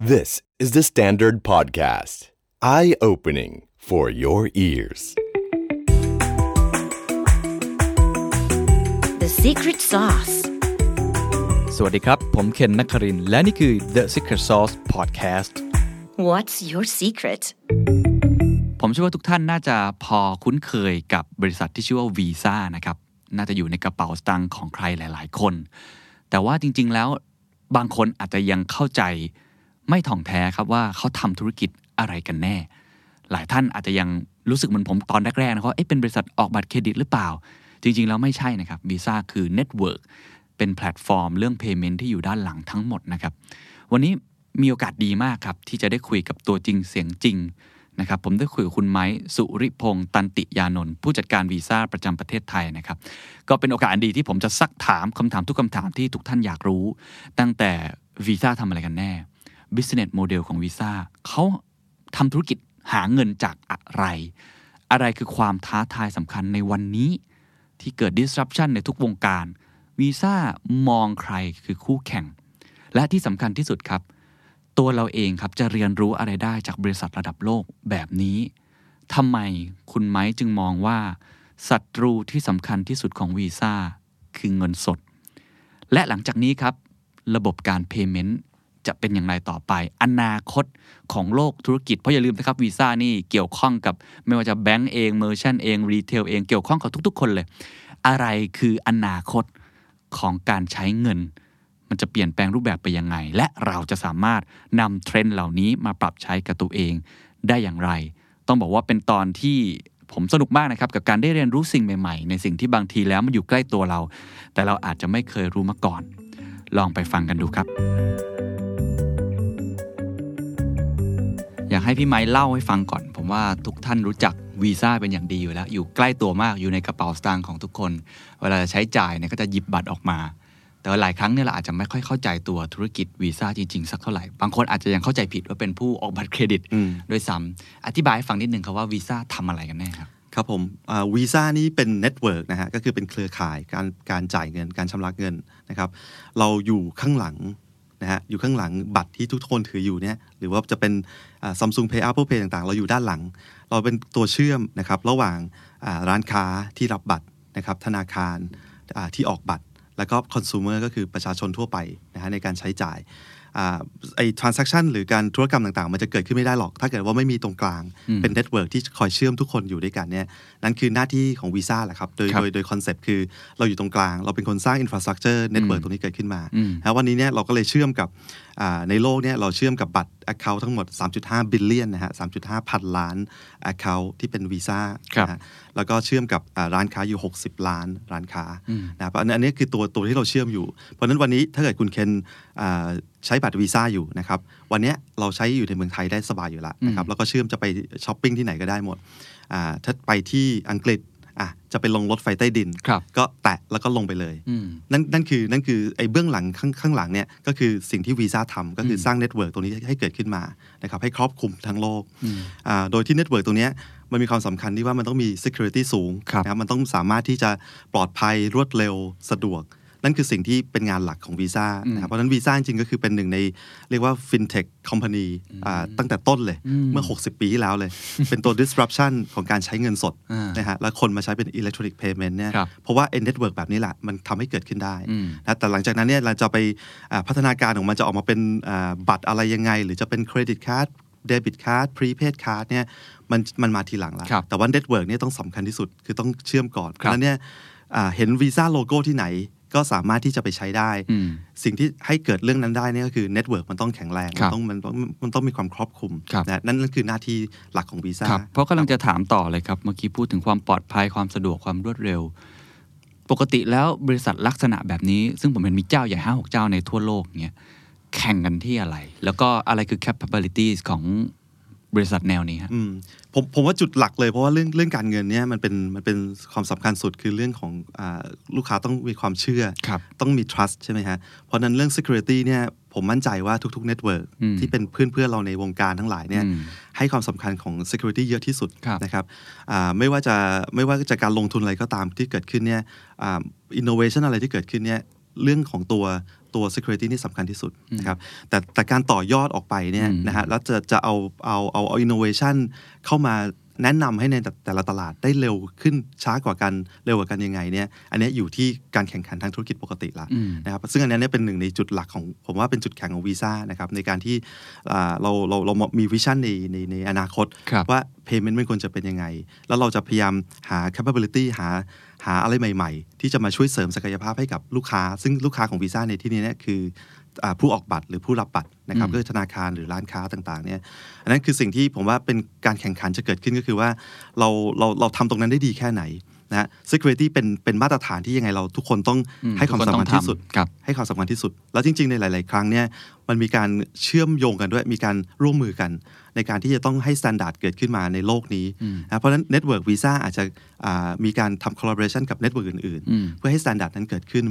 This is the Standard Podcast. Eye opening for your ears. The secret sauce. สวัสดีครับ ผมเคนนักครินทร์และนี่คือ The Secret Sauce Podcast What's your secret? ผมเชื่อว่าทุกท่านน่าจะพอคุ้นเคยกับบริษัทที่ชื่อว่า Visa นะครับ น่าจะอยู่ในกระเป๋าสตางค์ของใครหลาย ๆ คน แต่ว่าจริง ๆ แล้วบางคนอาจจะยังเข้าใจ ไม่ถ่องแท้ครับว่าเขาทำธุรกิจอะไรกันแน่ หลายท่านอาจจะยังรู้สึกเหมือนผมตอนแรกๆนะครับเอ๊ะเป็นบริษัทออกบัตรเครดิตหรือเปล่า จริงๆ แล้วไม่ใช่นะครับ Visa คือ network เป็นแพลตฟอร์มเรื่อง Payment ที่อยู่ด้านหลังทั้งหมดนะครับ วันนี้มีโอกาสดีมากครับ ที่จะได้คุยกับตัวจริงเสียงจริงนะครับผมได้คุยกับคุณไม้สุริพงษ์ตันติยานนท์ผู้จัดการวีซ่าประจำประเทศไทยนะครับ ก็เป็นโอกาสอันดีที่ผมจะซักถามคำถามทุกคำถามที่ทุกท่านอยากรู้ ตั้งแต่วีซ่าทำอะไรกันแน่ business model ของวีซ่าเขาทำธุรกิจหาเงินจากอะไร อะไรคือความท้าทายสำคัญในวันนี้ ที่เกิด disruption ในทุกวงการวีซ่ามองใครคือคู่แข่ง และที่สำคัญที่สุดครับ ตัวเราเองครับจะเรียนรู้อะไรได้จากบริษัทระดับโลกแบบนี้ทำไมคุณไม้จึงมองว่าศัตรูที่สำคัญที่สุดของวีซ่าคือเงินสด และหลังจากนี้ครับ ระบบการ payment จะเป็นอย่างไรต่อไป อนาคตของโลกธุรกิจ เพราะอย่าลืมนะครับวีซ่านี่เกี่ยวข้องกับไม่ว่าจะแบงก์เอง merchant เอง retail เองเกี่ยวข้องกับทุกๆ คนเลย อะไรคืออนาคตของการใช้เงิน มันจะเปลี่ยนแปลงรูปแบบไปยังไง และเราจะสามารถนำเทรนด์เหล่านี้มาปรับใช้กับตัวเองได้อย่างไร ต้องบอกว่าเป็นตอนที่ผมสนุกมากนะครับกับการได้เรียนรู้สิ่งใหม่ๆ ในสิ่งที่บางทีแล้วมันอยู่ใกล้ตัวเรา แต่เราอาจจะไม่เคยรู้มาก่อน ลองไปฟังกันดูครับ ให้พี่ไม้เล่าให้ฟังก่อน ผมว่าทุกท่านรู้จักวีซ่าเป็นอย่างดีอยู่แล้ว อยู่ใกล้ตัวมากอยู่ในกระเป๋าสตางค์ของทุกคน เวลาจะใช้จ่ายเนี่ยก็จะหยิบบัตรออกมา แต่ว่าหลายครั้งเนี่ยเราอาจจะไม่ค่อยเข้าใจตัวธุรกิจวีซ่าจริงๆ สักเท่าไหร่ บางคนอาจจะยังเข้าใจผิดว่าเป็นผู้ออกบัตรเครดิตอืมด้วยซ้ำอธิบายให้ฟังนิดนึงครับว่าวีซ่าทำอะไรกันแน่ครับครับผมวีซ่านี่เป็น network นะฮะก็คือเป็นเครือข่ายการการจ่ายเงินการชำระเงินนะครับ เราอยู่ข้างหลัง นะฮะอยู่ข้างหลังบัตรที่ทุกคนถืออยู่เนี่ยหรือว่าจะเป็น Samsung Pay Apple Pay ต่างๆ เราอยู่ด้านหลัง เราเป็นตัวเชื่อมนะครับระหว่างร้านค้าที่รับบัตรนะครับธนาคารที่ออกบัตร แล้วก็ consumer ก็คือประชาชนทั่วไปนะฮะในการใช้จ่าย ไอ้ transaction หรือการธุรกรรมต่างๆ มันจะเกิดขึ้นไม่ได้หรอก ถ้าเกิดว่าไม่มีตรงกลางอืมเป็น network ที่คอยเชื่อมทุกคนอยู่ด้วยกันเนี่ย นั่นคือหน้าที่ของวีซ่าแหละครับ โดยครับโดยโดยคอนเซปต์คือเราอยู่ตรงกลาง เราเป็นคนสร้าง infrastructure network อืมตรงนี้เกิดขึ้นมาอืมแล้ววันนี้เนี่ยเราก็เลยเชื่อมกับอ่า ในโลกเนี่ยเราเชื่อมกับบัตร Account ทั้งหมด 3.5 billion นะฮะ 3.5 พันล้าน Account ที่เป็นวีซ่าครับนะฮะแล้วก็เชื่อมกับอ่าร้านค้าอยู่ 60 ล้านร้านค้าอืมนะครับอันอันนี้คือตัวตัวที่เราเชื่อมอยู่ เพราะฉะนั้นวันนี้ถ้าเกิดคุณเคนอ่าใช้บัตรวีซ่าอยู่นะครับวันเนี้ยเราใช้อยู่ในเมืองไทยได้สบายอยู่แล้วนะครับแล้วก็เชื่อมจะไปช้อปปิ้งที่ไหนก็ได้หมดอ่าถ้าไปที่อังกฤษ อะจะไปลงรถไฟใต้ดินครับก็แตะแล้วก็ลงไปเลยอืมนั่นนั่นคือนั่นคือไอ้เบื้องหลังข้างข้างหลังเนี่ยก็คือสิ่งที่วีซ่าทำก็คืออมสร้าง network ตรงนี้ให้ให้เกิดขึ้นมานะครับให้ครอบคลุมทั้งโลกอืมอ่าโดยที่ network ตรงเนี้ยมันมีความสำคัญที่ว่ามันต้องมี security สูงครับนะครับมันต้องสามารถที่จะปลอดภัยรวดเร็วสะดวก นั่นคือสิ่งที่เป็นงานหลักของวีซ่าอืมนะครับเพราะฉะนั้นวีซ่าจริงๆก็คือเป็นหนึ่งในเรียกว่า fintech company อ่าตั้งแต่ต้นเลยอืมเมื่อ 60 ปีที่แล้วเลย เป็นตัว disruption ของการใช้เงินสดอ่านะฮะแล้วคนมาใช้เป็น electronic payment เนี่ยครับเพราะว่า network แบบนี้แหละมันทำให้เกิดขึ้นได้อืมนะแต่หลังจากนั้นเนี่ยเราจะไปอ่าพัฒนาการของมันจะออกมาเป็นอ่าบัตรอะไรยังไง หรือจะเป็น credit card debit card prepaid card เนี่ยมันมันมาทีหลังแล้วครับแต่ว่า network เนี่ยต้องสำคัญที่สุดคือต้องเชื่อมก่อนครับแล้วเนี่ยอ่าเห็นวีซ่าโลโก้ที่ไหน ก็สามารถที่จะไปใช้ได้อืมสิ่งที่ให้เกิดเรื่องนั้นได้เนี่ยก็คือ network มันต้องแข็งแรงครัมับต้องมันต้องมันต้องมีความครอบคลุมครับนะนั่นนั่นคือหน้าที่หลักของวีซ่าครับเพราะกำลังจะถามต่อเลยครับเมื่อกี้พูดถึงความปลอดภัยความสะดวกความรวดเร็ว ปกติแล้วบริษัทลักษณะแบบนี้ ซึ่งผมเห็นมีเจ้าใหญ่ห้าหกเจ้าในทั่วโลกเนี่ยแข่งกันที่อะไร แล้วก็อะไรคือ capabilities ของ บริษัทแนวนี้ฮะอืมผมผมว่าจุดหลักเลยเพราะว่าเรื่องเรื่องการเงินเนี่ยมันเป็นมันเป็นความสำคัญสุดคือเรื่องของอาลูกค้าต้องมีความเชื่อครับต้องมี trust ใช่ไหมฮะเพราะฉะนั้นเรื่อง security เนี่ยผมมั่นใจว่าทุกๆ network อืมที่เป็นเพื่อนเพื่อนๆ เราในวงการทั้งหลายเนี่ยอืมให้ความสำคัญของ security เยอะที่สุดครับนะครับอ่าไม่ว่าจะไม่ว่าจะการลงทุนอะไรก็ตามที่เกิดขึ้นเนี่ยอ่า innovation อะไรที่เกิดขึ้นเนี่ยเรื่องของตัว ตัว security นี่สำคัญที่สุดนะครับแต่แต่การต่อยอดออกไปเนี่ยอืมนะฮะแล้วจะจะเอาเอาเอาเอา innovation เข้ามาแนะนำให้ในแต่ละตลาดได้เร็วขึ้นช้ากว่ากันเร็วกว่ากันยังไงเนี่ยอันเนี้ยอยู่ที่การแข่งขันทางธุรกิจปกติละอืมนะครับซึ่งอันเนี้ยเนี่ยเป็นหนึ่งในจุดหลักของผมว่าเป็นจุดแข็งของวีซ่านะครับในการที่อ่าเราเราเรามีวิชั่นในในในอนาคตครับว่า payment มันควรจะเป็นยังไง แล้วเราจะพยายามหา capability หา หาอะไรใหม่ๆ ที่จะมาช่วยเสริมศักยภาพให้กับลูกค้า ซึ่งลูกค้าของวีซ่าในที่นี้เนี่ยคืออาผู้ออกบัตรหรือผู้รับบัตรนะครับอืมก็คือธนาคารหรือร้านค้าต่างๆเนี่ยอันนั้นคือสิ่งที่ผมว่าเป็นการแข่งขันจะเกิดขึ้นก็คือว่าเราเราเราทำตรงนั้นได้ดีแค่ไหน นะฮะ security เป็นเป็นมาตรฐานที่ยังไงเราทุกคนต้องอืมให้ความทุกคนสำต้อคังญที่สุดทำครับให้ความสำคัญที่สุด แล้วจริง ๆ ในหลาย ๆ ครั้งเนี่ยมันมีการเชื่อมโยงกันด้วย มีการร่วมมือกัน ในการที่จะต้องให้ s ต a นดาร์ดเกิดขึ้นมาในโลกนี้นะเพราะฉะนั้น Network Visa อาจจะอ่ามีการทำ collaboration กับ Network อื่นอืมๆเพื่อให้ s ต a นดาร์ดนั้นเกิดขึ้น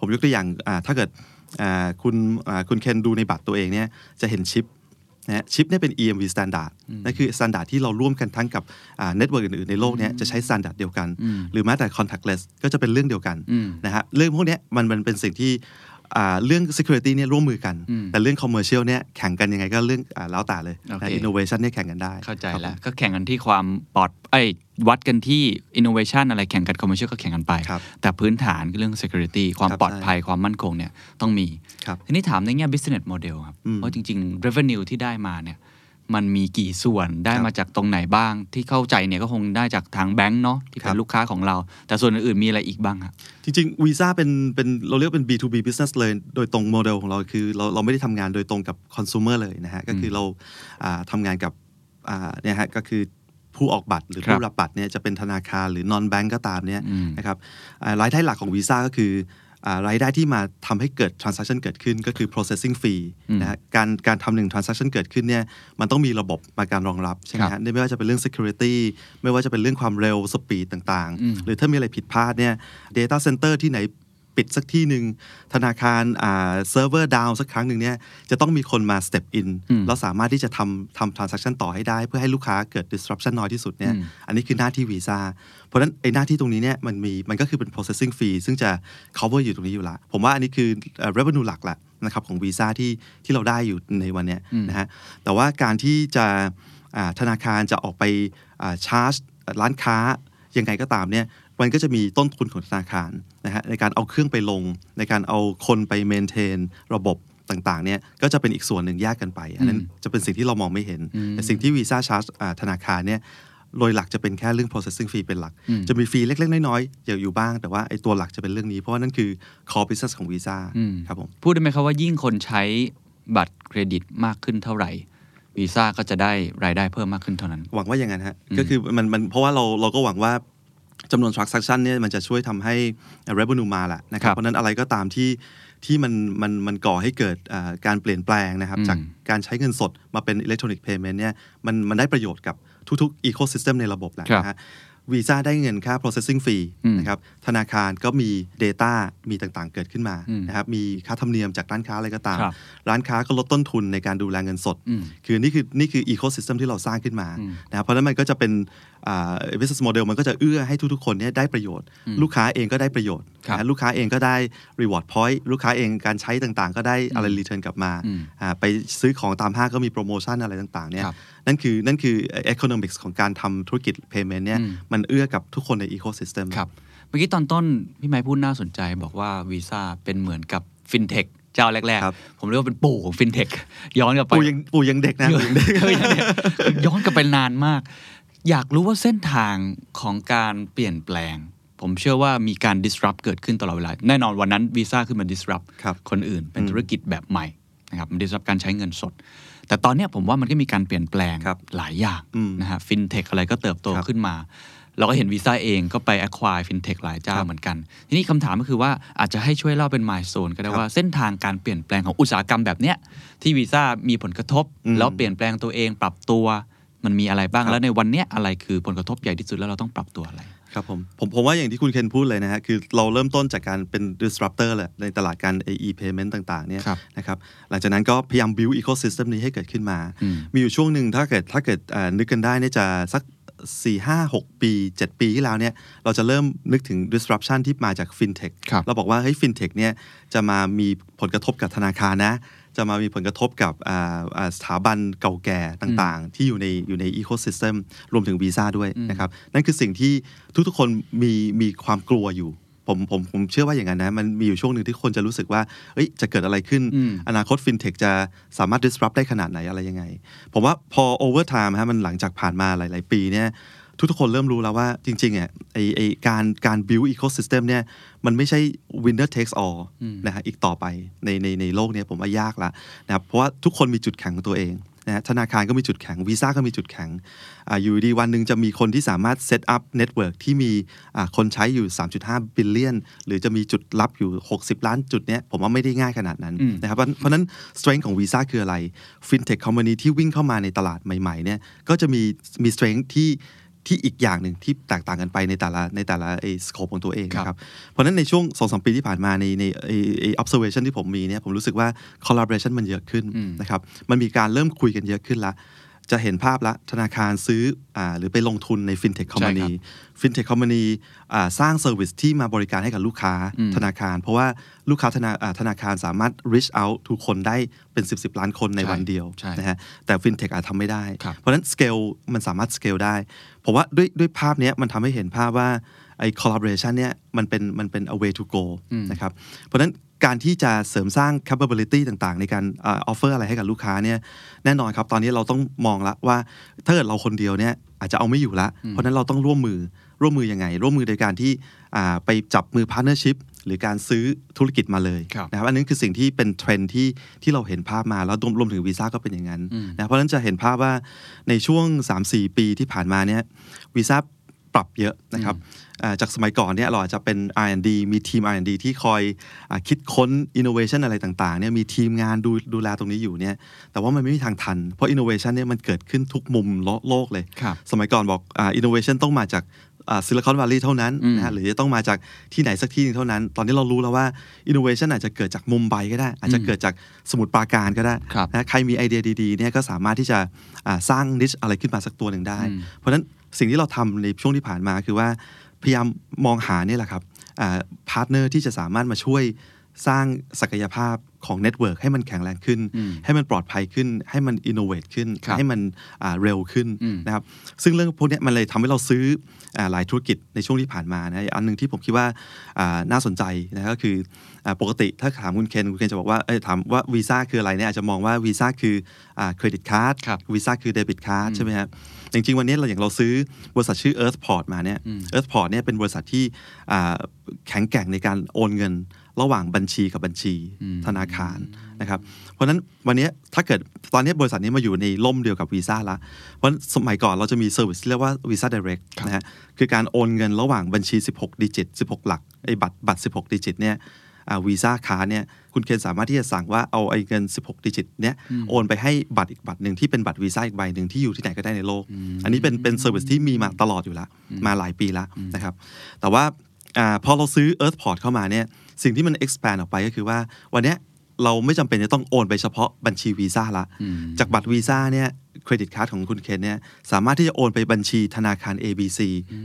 ผมยกตัวอย่างอ่าถ้าเกิดอ่าคุณอ่าคุณเคนดูในบัตรตัวเองเนี่ยจะเห็นชิป นะฮะชิปเนี่ยเป็น EMV standard นั่นคือ standard ที่เราร่วมกันทั้งกับ network อื่นๆ ในโลกเนี้ยจะใช้ standard เดียวกัน หรือแม้แต่ contactless ก็จะเป็นเรื่องเดียวกันอืมนะฮะเรื่องพวกเนี้ยมันมันเป็นสิ่งที่อ่า เรื่อง security เนี่ยร่วมมือกันอืมแต่เรื่อง commercial เนี่ยแข่งกันยังไงก็เรื่องอ่าแล้วแต่เลยโอเคนะ innovation เนี่ยแข่งกันได้ เข้าใจครับแล้วผมก็แข่งกันที่ความปลอดเอ้ยวัดกันที่ innovation อะไรแข่งกัน commercial ก็แข่งกันไปครับแต่พื้นฐานคือเรื่อง security ความครับปลอดภัยความมั่นคงเนี่ยต้องมีครับทีนี้ถามในแง่ business model ครับอืมว่าจริง ๆ revenue ที่ได้มาเนี่ย มันมีกี่ส่วนได้ครับมาจากตรงไหนบ้าง ที่เข้าใจเนี่ยก็คงได้จากทางแบงก์เนาะที่ครัเป็นบลูกค้าของเรา แต่ส่วนอื่นๆมีอะไรอีกบ้างครับจริงๆวีซ่าเป็นเป็นเราเรียกว่าเป็น B2B business เลย โดยตรงโมเดลของเราคือเราเราไม่ได้ทำงานโดยตรงกับ consumer เลยนะฮะก็คือเราอ่าทำงานกับอ่าเนี่ยฮะก็คือผู้ออกบัตรหรือครับผู้รับบัตรเนี่ยจะเป็นธนาคารหรือ non bank ก็ตามเนี่ยอืมนะครับอ่ารายได้หลักของวีซ่าก็คืออ่า รายได้ที่มาทำให้เกิด transaction เกิดขึ้นก็คือ processing fee นะฮะการการทำหนึ่ง transaction เกิดขึ้นเนี่ยมันต้องมีระบบมาการรองรับใช่ไหมครัฮะบไม่ว่าจะเป็นเรื่อง security ไม่ว่าจะเป็นเรื่องความเร็ว speed ต่างอืมๆหรือถ้ามีอะไรผิดพลาดเนี่ย data center ที่ไหน ปิดสักที่หนึ่งธนาคารอ่าเซิร์ฟเวอร์ down สักครั้งหนึ่งเนี่ยจะต้องมีคนมา step in อืมแล้วสามารถที่จะทำทำ transaction ต่อให้ได้ เพื่อให้ลูกค้าเกิด disruption น้อยที่สุดเนี่ยอืมอันนี้คือหน้าที่วีซ่าเพราะฉะนั้นไอ้หน้าที่ตรงนี้เนี่ยมันมีมันก็คือเป็น processing fee ซึ่งจะ cover อยู่ตรงนี้อยู่ละผมว่าอันนี้คือเอ่อ revenue หลักแหละนะครับของวีซ่าที่ที่เราได้อยู่ในวันเนี้ยอืมนะฮะแต่ว่าการที่จะอ่าธนาคารจะออกไปชาร์จร้านค้ายังไงก็ตามเนี่ย มันก็จะมีต้นทุนของธนาคารนะฮะในการเอาเครื่องไปลง ในการเอาคนไปเมนเทนระบบต่างๆเนี่ยก็จะเป็นอีกส่วนหนึ่งแยกกันไป อันนั้นจะเป็นสิ่งที่เรามองไม่เห็นอืมแต่สิ่งที่วีซ่าชาร์จธนาคารเนี่ยโดยหลักจะเป็นแค่เรื่อง processing fee เป็นหลักอืมจะมีฟรีเล็ก ๆ น้อยๆอยู่อยู่บ้าง แต่ว่าไอ้ตัวหลักจะเป็นเรื่องนี้ เพราะว่านั่นคือ core business ของวีซ่าอืมครับผมพูดได้ไหมครับว่ายิ่งคนใช้บัตรเครดิตมากขึ้นเท่าไหร่วีซ่าก็จะได้รายได้เพิ่มมากขึ้นเท่านั้น หวังว่าอย่างนั้นฮะก็คือมันมันเพราะว่าเราเราก็หวังว่า จำนวน transaction เนี่ยมันจะช่วยทำให้ revenue มาแหละนะคครัรับบเพราะฉะนั้นอะไรก็ตามที่ที่มันมันมันก่อให้เกิดอ่าการเปลี่ยนแปลงนะครับอืมจากการใช้เงินสดมาเป็น electronic payment เนี่ยมันมันได้ประโยชน์กับทุกๆ ecosystem ในระบบแหละครับนะฮะวีซ่าได้เงินค่า processing fee อืมนะครับ ธนาคารก็มี data มีต่างๆ เกิดขึ้นมาอืมนะครับ มีค่าธรรมเนียมจากร้านค้าอะไรก็ตามครับร้านค้าก็ลดต้นทุนในการดูแลเงินสดอืมคือนี่คือนี่คืออีโค y ิสเต็มที่เราสร้างขึ้นมาอืมนะครับ เพราะฉะนั้นมันก็จะเป็นอ่า business model มันก็จะเอื้อให้ทุกๆ คนเนี่ยได้ประโยชน์ ลูกค้าเองก็ได้ประโยชน์ครับนะลูกค้าเองก็ได้ reward point ลูกค้าเองการใช้ต่างๆ ก็ได้อะไร return กลับมาอืมอ่าไปซื้อของตามห้างก็มีโปรโมชั่นอะไรต่างๆเนี่ยครับนั่นคือนั่นคือ economics ของการทำธุรกิจ payment เนี่ยอืมมันเอื้อกับทุกคนใน ecosystem ครับเมื่อกี้ตอนต้นพี่ไม้พูดน่าสนใจบอกว่าวีซ่าเป็นเหมือนกับฟินเทคเจ้าแรกครับๆผมเรียกว่าเป็นปู่ของฟินเทคย้อนกลับไป ปู่ยังปู่ยังเด็กนะปู่ยังเด็กเออย้อนกลับไปนานมาก อยากรู้ว่าเส้นทางของการเปลี่ยนแปลง ผมเชื่อว่ามีการ disrupt เกิดขึ้นตลอดเวลา แน่นอนวันนั้นวีซ่าขึ้นมา disrupt ครับคนอื่น เป็นอืมธุรกิจแบบใหม่นะครับมัน disrupt การใช้เงินสด แต่ตอนเนี้ยผมว่ามันก็มีการเปลี่ยนแปลงครับหลายอย่างอืมนะฮะฟินเทคอะไรก็เติบโตครับขึ้นมา เราก็เห็นวีซ่าเองก็ไป acquire ฟินเทคหลายเจ้าครับเหมือนกัน ทีนี้คำถามก็คือว่าอาจจะให้ช่วยเล่าเป็น milestone ก็ได้ครับว่าเส้นทางการเปลี่ยนแปลงของอุตสาหกรรมแบบเนี้ยที่วีซ่ามีผลกระทบอืมแล้วเปลี่ยนแปลงตัวเองปรับตัว มันมีอะไรบ้างครับแล้วในวันเนี้ยอะไรคือผลกระทบใหญ่ที่สุดแล้วเราต้องปรับตัวอะไรครับผมผมผมว่าอย่างที่คุณเคนพูดเลยนะฮะคือเราเริ่มต้นจากการเป็น disruptor แหละในตลาดการ e payment ต่างๆเนี่ยครับนะครับหลังจากนั้นก็พยายาม build ecosystem นี้ให้เกิดขึ้นมาอืมมีอยู่ช่วงหนึ่งถ้าเกิดถ้าเกิดอ่านึกกันได้เนี่ยจะสัก4 5 6 ปี 7 ปีที่แล้วเนี่ยเราจะเริ่มนึกถึง disruption ที่มาจาก fintech ครับเราบอกว่าเฮ้ย fintech เนี่ยจะมามีผลกระทบกับธนาคารนะ จะมามีผลกระทบกับอ่าอ่าสถาบันเก่าแก่ต่างๆ ที่อยู่ในอยู่ใน ecosystem รวมถึงวีซ่าด้วยนะครับ นั่นคือสิ่งที่ทุกๆคนมีมีความกลัวอยู่ผมผมผมเชื่อว่าอย่างนั้นนะ มันมีอยู่ช่วงหนึ่งที่คนจะรู้สึกว่าเอ้ยจะเกิดอะไรขึ้นอืมอนาคต fintech จะสามารถ disrupt ได้ขนาดไหนอะไรยังไง ผมว่าพอ over time ฮะมันหลังจากผ่านมาหลาย ๆ ปีเนี่ย ทุกๆคนเริ่มรู้แล้วว่าจริงๆอะไอไอการการ build ecosystem เนี่ยมันไม่ใช่ winner takes all นะฮะอีกต่อไปในในในโลกเนี้ยผมว่ายากละนะครับเพราะว่าทุกคนมีจุดแข็งของตัวเองนะฮะธนาคารก็มีจุดแข็งวีซ่าก็มีจุดแข็งอาอยู่ดีวันหนึ่งจะมีคนที่สามารถ set up network ที่มีอ่าคนใช้อยู่ 3.5 บิลเลียน หรือจะมีจุดลับอยู่ 60 ล้านจุดเนี้ยผมว่าไม่ได้ง่ายขนาดนั้นอืมนะครับเพราะเพราะฉะนั้น strength ของวีซ่าคืออะไร fintech company ที่วิ่งเข้ามาในตลาดใหม่ๆเนี่ยก็จะมีมี strength ที่ ที่อีกอย่างหนึ่งที่แตกต่างกันไปในแต่ละในแต่ละไอ้ scope ของตัวเองครับนะครับ เพราะฉะนั้นในช่วงสองสมปีที่ผ่านมาในในไอ้ไอ้ observation ที่ผมมีเนี่ยผมรู้สึกว่า collaboration มันเยอะขึ้นอืมนะครับมันมีการเริ่มคุยกันเยอะขึ้นละ จะเห็นภาพละธนาคารซื้ออ่าหรือไปลงทุนใน fintech company fintech company อ่าสร้าง service ที่มาบริการให้กับลูกค้าอืมธนาคาร เพราะว่าลูกค้าธนาอ่าธนาคารสามารถ reach out ทุกคนได้เป็น 10 10ล้านคนในใช่วันเดียวใช่นะฮะแต่ fintech อาจทำไม่ได้ครับเพราะฉะนั้น scale มันสามารถ scale ได้ผมว่าด้วยด้วยภาพเนี้ยมันทำให้เห็นภาพว่าไอ้ collaboration เนี่ยมันเป็นมันเป็น a way to go อืมนะครับเพราะฉะนั้น การที่จะเสริมสร้าง capability ต่างๆ ในการอ่า offer อะไรให้กับลูกค้าเนี่ยแน่นอนครับ ตอนนี้เราต้องมองละว่าถ้าเกิดเราคนเดียวเนี่ยอาจจะเอาไม่อยู่ละ เพราะฉะนั้นเราต้องร่วมมือร่วมมือยังไง ร่วมมือโดยการที่อ่าไปจับมือ partnership หรือการซื้อธุรกิจมาเลยครับนะครับอันนี้คือสิ่งที่เป็นเทรนด์ที่ที่เราเห็นภาพมาแล้วรวมรวมถึงวีซ่าก็เป็นอย่างนั้นอืมนะเพราะฉะนั้นจะเห็นภาพว่าในช่วง 3-4 ปีที่ผ่านมาเนี่ยวีซ่าปรับเยอะนะครับอ่า จากสมัยก่อนเนี่ยเราอาจจะเป็น R&D มีทีม R&D ที่คอยอาคิดค้น innovation อะไรต่างๆเนี่ยมีทีมงานดูดูแลตรงนี้อยู่เนี่ยแต่ว่ามันไม่มีทางทัน เพราะ innovation เนี่ยมันเกิดขึ้นทุกมุมโลกเลยครับสมัยก่อนบอกอ่า innovation ต้องมาจาก Silicon Valley เท่านั้นอืมนะฮะหรือจะต้องมาจากที่ไหนสักที่หนึ่งเท่านั้น ตอนนี้เรารู้แล้วว่า innovation อาจจะเกิดจากมุมไบก็ได้ อาจจะเกิดจากสมุทรปราการก็ได้ครับนะใครมีไอเดียดีๆเนี่ยก็สามารถที่จะอ่าสร้าง niche อะไรขึ้นมาสักตัวหนึ่งได้อืมเพราะฉะนั้นสิ่งที่เราทำในช่วงที่ผ่านมาคือว่า พยายามมองหาเนี่ยแหละครับ partner ที่จะสามารถมาช่วยสร้างศักยภาพ ของ network ให้มันแข็งแรงขึ้นอืมให้มันปลอดภัยขึ้น ให้มัน innovate ขึ้นครับให้มันอ่าเร็วขึ้นอืมนะครับซึ่งเรื่องพวกเนี้ยมันเลยทำให้เราซื้ออาหลายธุรกิจในช่วงที่ผ่านมานะอันหนึ่งที่ผมคิดว่าอ่าน่าสนใจนะก็คืออาปกติถ้าถามคุณเคนคุณเคนจะบอกว่าเอ้ยถามว่าวีซ่าคืออะไรเนี่ยอาจจะมองว่าวีซ่าคือ credit card ครับวีซ่าคือ debit card ใช่ไหมครับจริงๆ วันนี้เราอย่างเราซื้อบริษัทชื่อ Earthport มาเนี่ย Earthport เนี่ยเป็นบริษัทที่อ่าแข็งแกร่งในการโอนเงิน ระหว่างบัญชีกับบัญชีธนาคารนะครับ เพราะฉะนั้นวันนี้ถ้าเกิดตอนนี้บริษัทนี้มาอยู่ในร่มเดียวกับวีซ่าละเพราะสมัยก่อนเราจะมี service ที่เรียกว่าวีซ่า direct ครับนะฮะคือการโอนเงินระหว่างบัญชี 16 digit 16 หลักไอ้บัตรบัตร 16 digit เนี่ย Visa Card เนี่ยคุณเคนสามารถที่จะสั่งว่าเอาไอ้เงิน 16 digit เนี่ยโอนไปให้บัตรอีกบัตรหนึ่งที่เป็นบัตรวีซ่าอีกใบหนึ่งที่อยู่ที่ไหนก็ได้ในโลก อันนี้เป็นเป็น service ที่มีมาตลอดอยู่แล้วมาหลายปีแล้วนะครับแต่ว่าอาพอเราซื้อ Earthport เข้ามาเนี่ย สิ่งที่มัน expand ออกไปก็คือว่า วันเนี้ยเราไม่จำเป็นจะต้องโอนไปเฉพาะบัญชีวีซ่าละอืมจากบัตรวีซ่าเนี่ย credit card ของคุณเคนเนี่ยสามารถที่จะโอนไปบัญชีธนาคาร ABC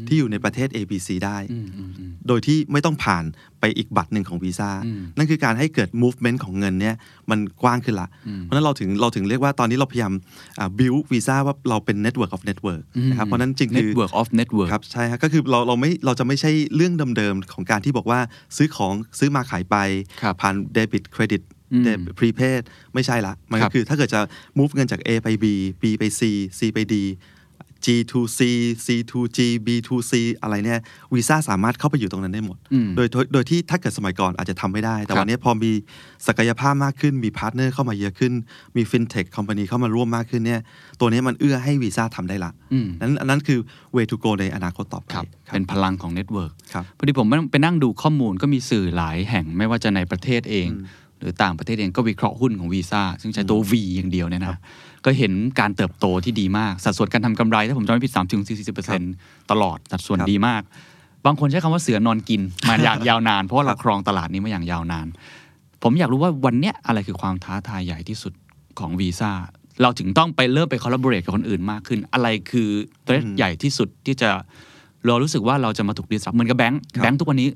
ที่อยู่ในประเทศ ABC ได้อืมอืมอืมโดยที่ไม่ต้องผ่านไปอีกบัตรหนึ่งของวีซ่าอืมนั่นคือการให้เกิด movement ของเงินเนี่ยมันกว้างขึ้นละ เพราะฉะนั้นเราถึงเราถึงเรียกว่าตอนนี้เราพยายามอ่า build วีซ่าว่าเราเป็น network of network นะครับเพราะฉะนั้นจริงคือ network of network ครับใช่ครับก็คือเราเราไม่เราจะไม่ใช่เรื่องเดิมๆของการที่บอกว่าซื้อของซื้อมาขายไปครับผ่านเดบิตเครดิตอืมเดบิตพรีเพดไม่ใช่ละ มันครัก็บคือถ้าเกิดจะ move เงินจาก A ไป B B ไป C C ไป D G to C C to G B to C อะไรเนี่ยวีซ่าสามารถเข้าไปอยู่ตรงนั้นได้หมดอืมโดยโดยโดยที่ถ้าเกิดสมัยก่อนอาจจะทำไม่ได้ แต่ครับวันนี้พอมีศักยภาพมากขึ้น มี partner เข้ามาเยอะขึ้น มี fintech company เข้ามาร่วมมากขึ้นเนี่ย ตัวนี้มันเอื้อให้วีซ่าทำได้ละอืมนั้นอันนั้นคือ way to go ในอนาคตต่อไปครับครับเป็นพลังของ network ครับพอดีผมไปนั่งดูข้อมูลก็มีสื่อหลายแห่งไม่ว่าจะในประเทศเอง หรือต่างประเทศเองก็วิเคราะห์หุ้นของวีซ่าซึ่งใช้ตัว V อย่างเดียวเนี่ยนะก็เห็นการเติบโตที่ดีมาก สัดส่วนการทำกำไร ถ้าผมจำไม่ผิด30 40 ตลอด สัดส่วนครับดีมาก บางคนใช้คำว่าเสือนอนกินมาอย่างยาวนาน เพราะว่าเราครองตลาดนี้มาอย่างยาวนาน ผมอยากรู้ว่าวันเนี้ยอะไรคือความท้าทายใหญ่ที่สุดของวีซ่าเราถึงต้องไปเริ่มไปคอลลาบอร์เรกับคนอื่นมากขึ้น อะไรคือ threat ใหญ่ที่สุดที่จะเรารู้สึกว่าเราจะมาถูก disrupt เหมือนกับแบงค์ครับแบงค์ทุกวันนี้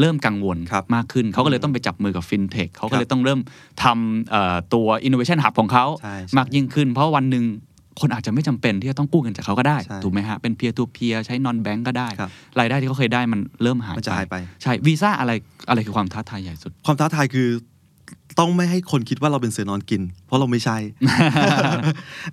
เริ่มกังวลครับมากขึ้น เขาก็เลยต้องไปจับมือกับฟินเทคเขาก็เลครัยบต้องเริ่มทำเอ่อตัว innovation hub ของเขาใช่ใช่มากยิ่งขึ้น เพราะวันหนึ่งคนอาจจะไม่จำเป็นที่จะต้องกู้เงินจากเขาก็ได้ใช่ถูกไหมฮะ เป็น peer to peer ใช้ non bank ก็ได้ครับรายได้ที่เขาเคยได้มันเริ่มหายมันจะหายไป ใช่วีซ่าอะไรอะไรคือความท้าทายใหญ่สุด ความท้าทายคือต้องไม่ให้คนคิดว่าเราเป็นเสือนอนกิน เพราะเราไม่ใช่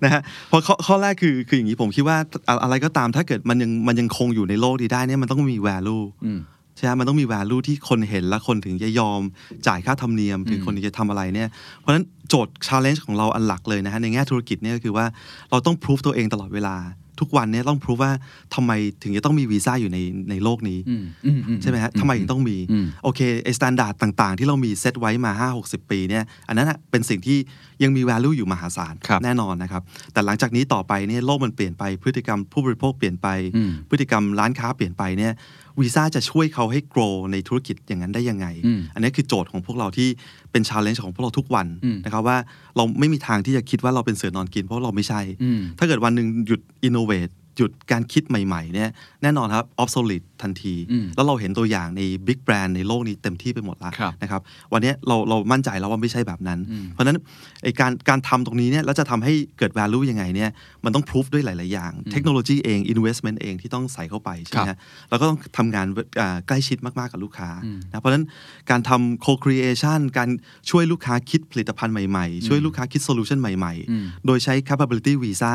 นะฮะเพราะข้อข้อแรกคือคืออย่างนี้ผมคิดว่าอะอะไรก็ตามถ้าเกิดมันยังมันยังคงอยู่ในโลกนี้ได้เนี่ยมันต้องมี value อืม ใช่ไหมมันต้องมี value ที่คนเห็นและคนถึงจะยอมจ่ายค่าธรรมเนียม ถึงคนถึงจะทำอะไรเนี่ยเพราะฉะนั้นโจทย์ challenge ของเราอันหลักเลยนะฮะในแง่ธุรกิจเนี่ยก็คือว่าเราต้อง prove ตัวเองตลอดเวลาทุกวันเนี่ยต้อง prove ว่าทำไมถึงจะต้องมีวีซ่าอยู่ในในโลกนี้อืมอืมอืใช่ไหมฮะทำไมถึงต้องมีอืมโอเคไอ้ standard ต่างๆ ที่เรามีเซตไว้มา 50 60 ปีเนี่ยอันนั้นนะเป็นสิ่งที่ยังมี value อยู่มหาศาลครับแน่นอนนะครับ แต่หลังจากนี้ต่อไปเนี่ยโลกมันเปลี่ยนไปพฤติกรรมผู้บริโภคเปลี่ยนไปอืมพฤติกรรมร้านค้าเปลี่ยนไปเนี่ย วีซ่าจะช่วยเขาให้ grow ในธุรกิจอย่างนั้นได้ยังไงอืมอันนี้คือโจทย์ของพวกเราที่เป็น challenge ของพวกเราทุกวันอืมนะครับว่าเราไม่มีทางที่จะคิดว่าเราเป็นเสือนอนกินเพราะเราไม่ใช่อืมถ้าเกิดวันหนึ่งหยุด innovate หยุดการคิดใหม่ๆเนี่ยแน่นอนครับ obsolete ทันทีอืมแล้วเราเห็นตัวอย่างในบิ๊กแบรนด์ในโลกนี้เต็มที่ไปหมดแล้วครับนะครับวันนี้เราเรามั่นใจแล้วว่าไม่ใช่แบบนั้นอืมเพราะฉะนั้นไอการการทำตรงนี้เนี่ยแล้วจะทำให้เกิด value ยังไงเนี่ยมันต้อง proof ด้วยหลาย ๆ อย่าง เทคโนโลยีเอง investment เองที่ต้องใส่เข้าไปใช่ไหมครัฮะบเราก็ต้องทำงานอ่าใกล้ชิดมาก ๆ กับลูกค้าอืมนะเพราะฉะนั้นการทำ co-creation การช่วยลูกค้าคิดผลิตภัณฑ์ใหม่ ๆ ช่วยลูกค้าคิด solution ใหม่อืมๆโดยใช้ capability visa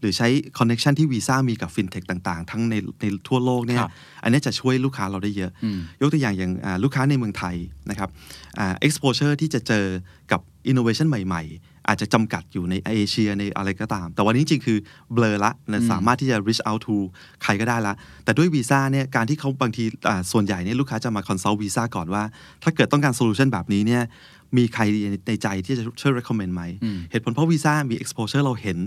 หรือใช้ connection ที่ visa มีกับ fintech ต่างๆ ทั้งในในทั่วโลกเนี่ยครับอันนี้จะช่วยลูกค้าเราได้เยอะอืมยกตัวอย่างอย่างอ่าลูกค้าในเมืองไทยนะครับอ่า exposure ที่จะเจอกับ innovation ใหม่ ๆ อาจจะจำกัดอยู่ในเอเชียในอะไรก็ตาม แต่วันนี้จริงๆคือเบลอละนะสามารถที่จะ reach out to ใครก็ได้ละ แต่ด้วยวีซ่าเนี่ยการที่เขาบางทีอ่าส่วนใหญ่เนี่ยลูกค้าจะมา consult วีซ่าก่อนว่า ถ้าเกิดต้องการ solution แบบนี้เนี่ยมีใครในใจที่จะช่วย recommend ไหมอืมเหตุผลเพราะวีซ่ามี exposure เราเห็น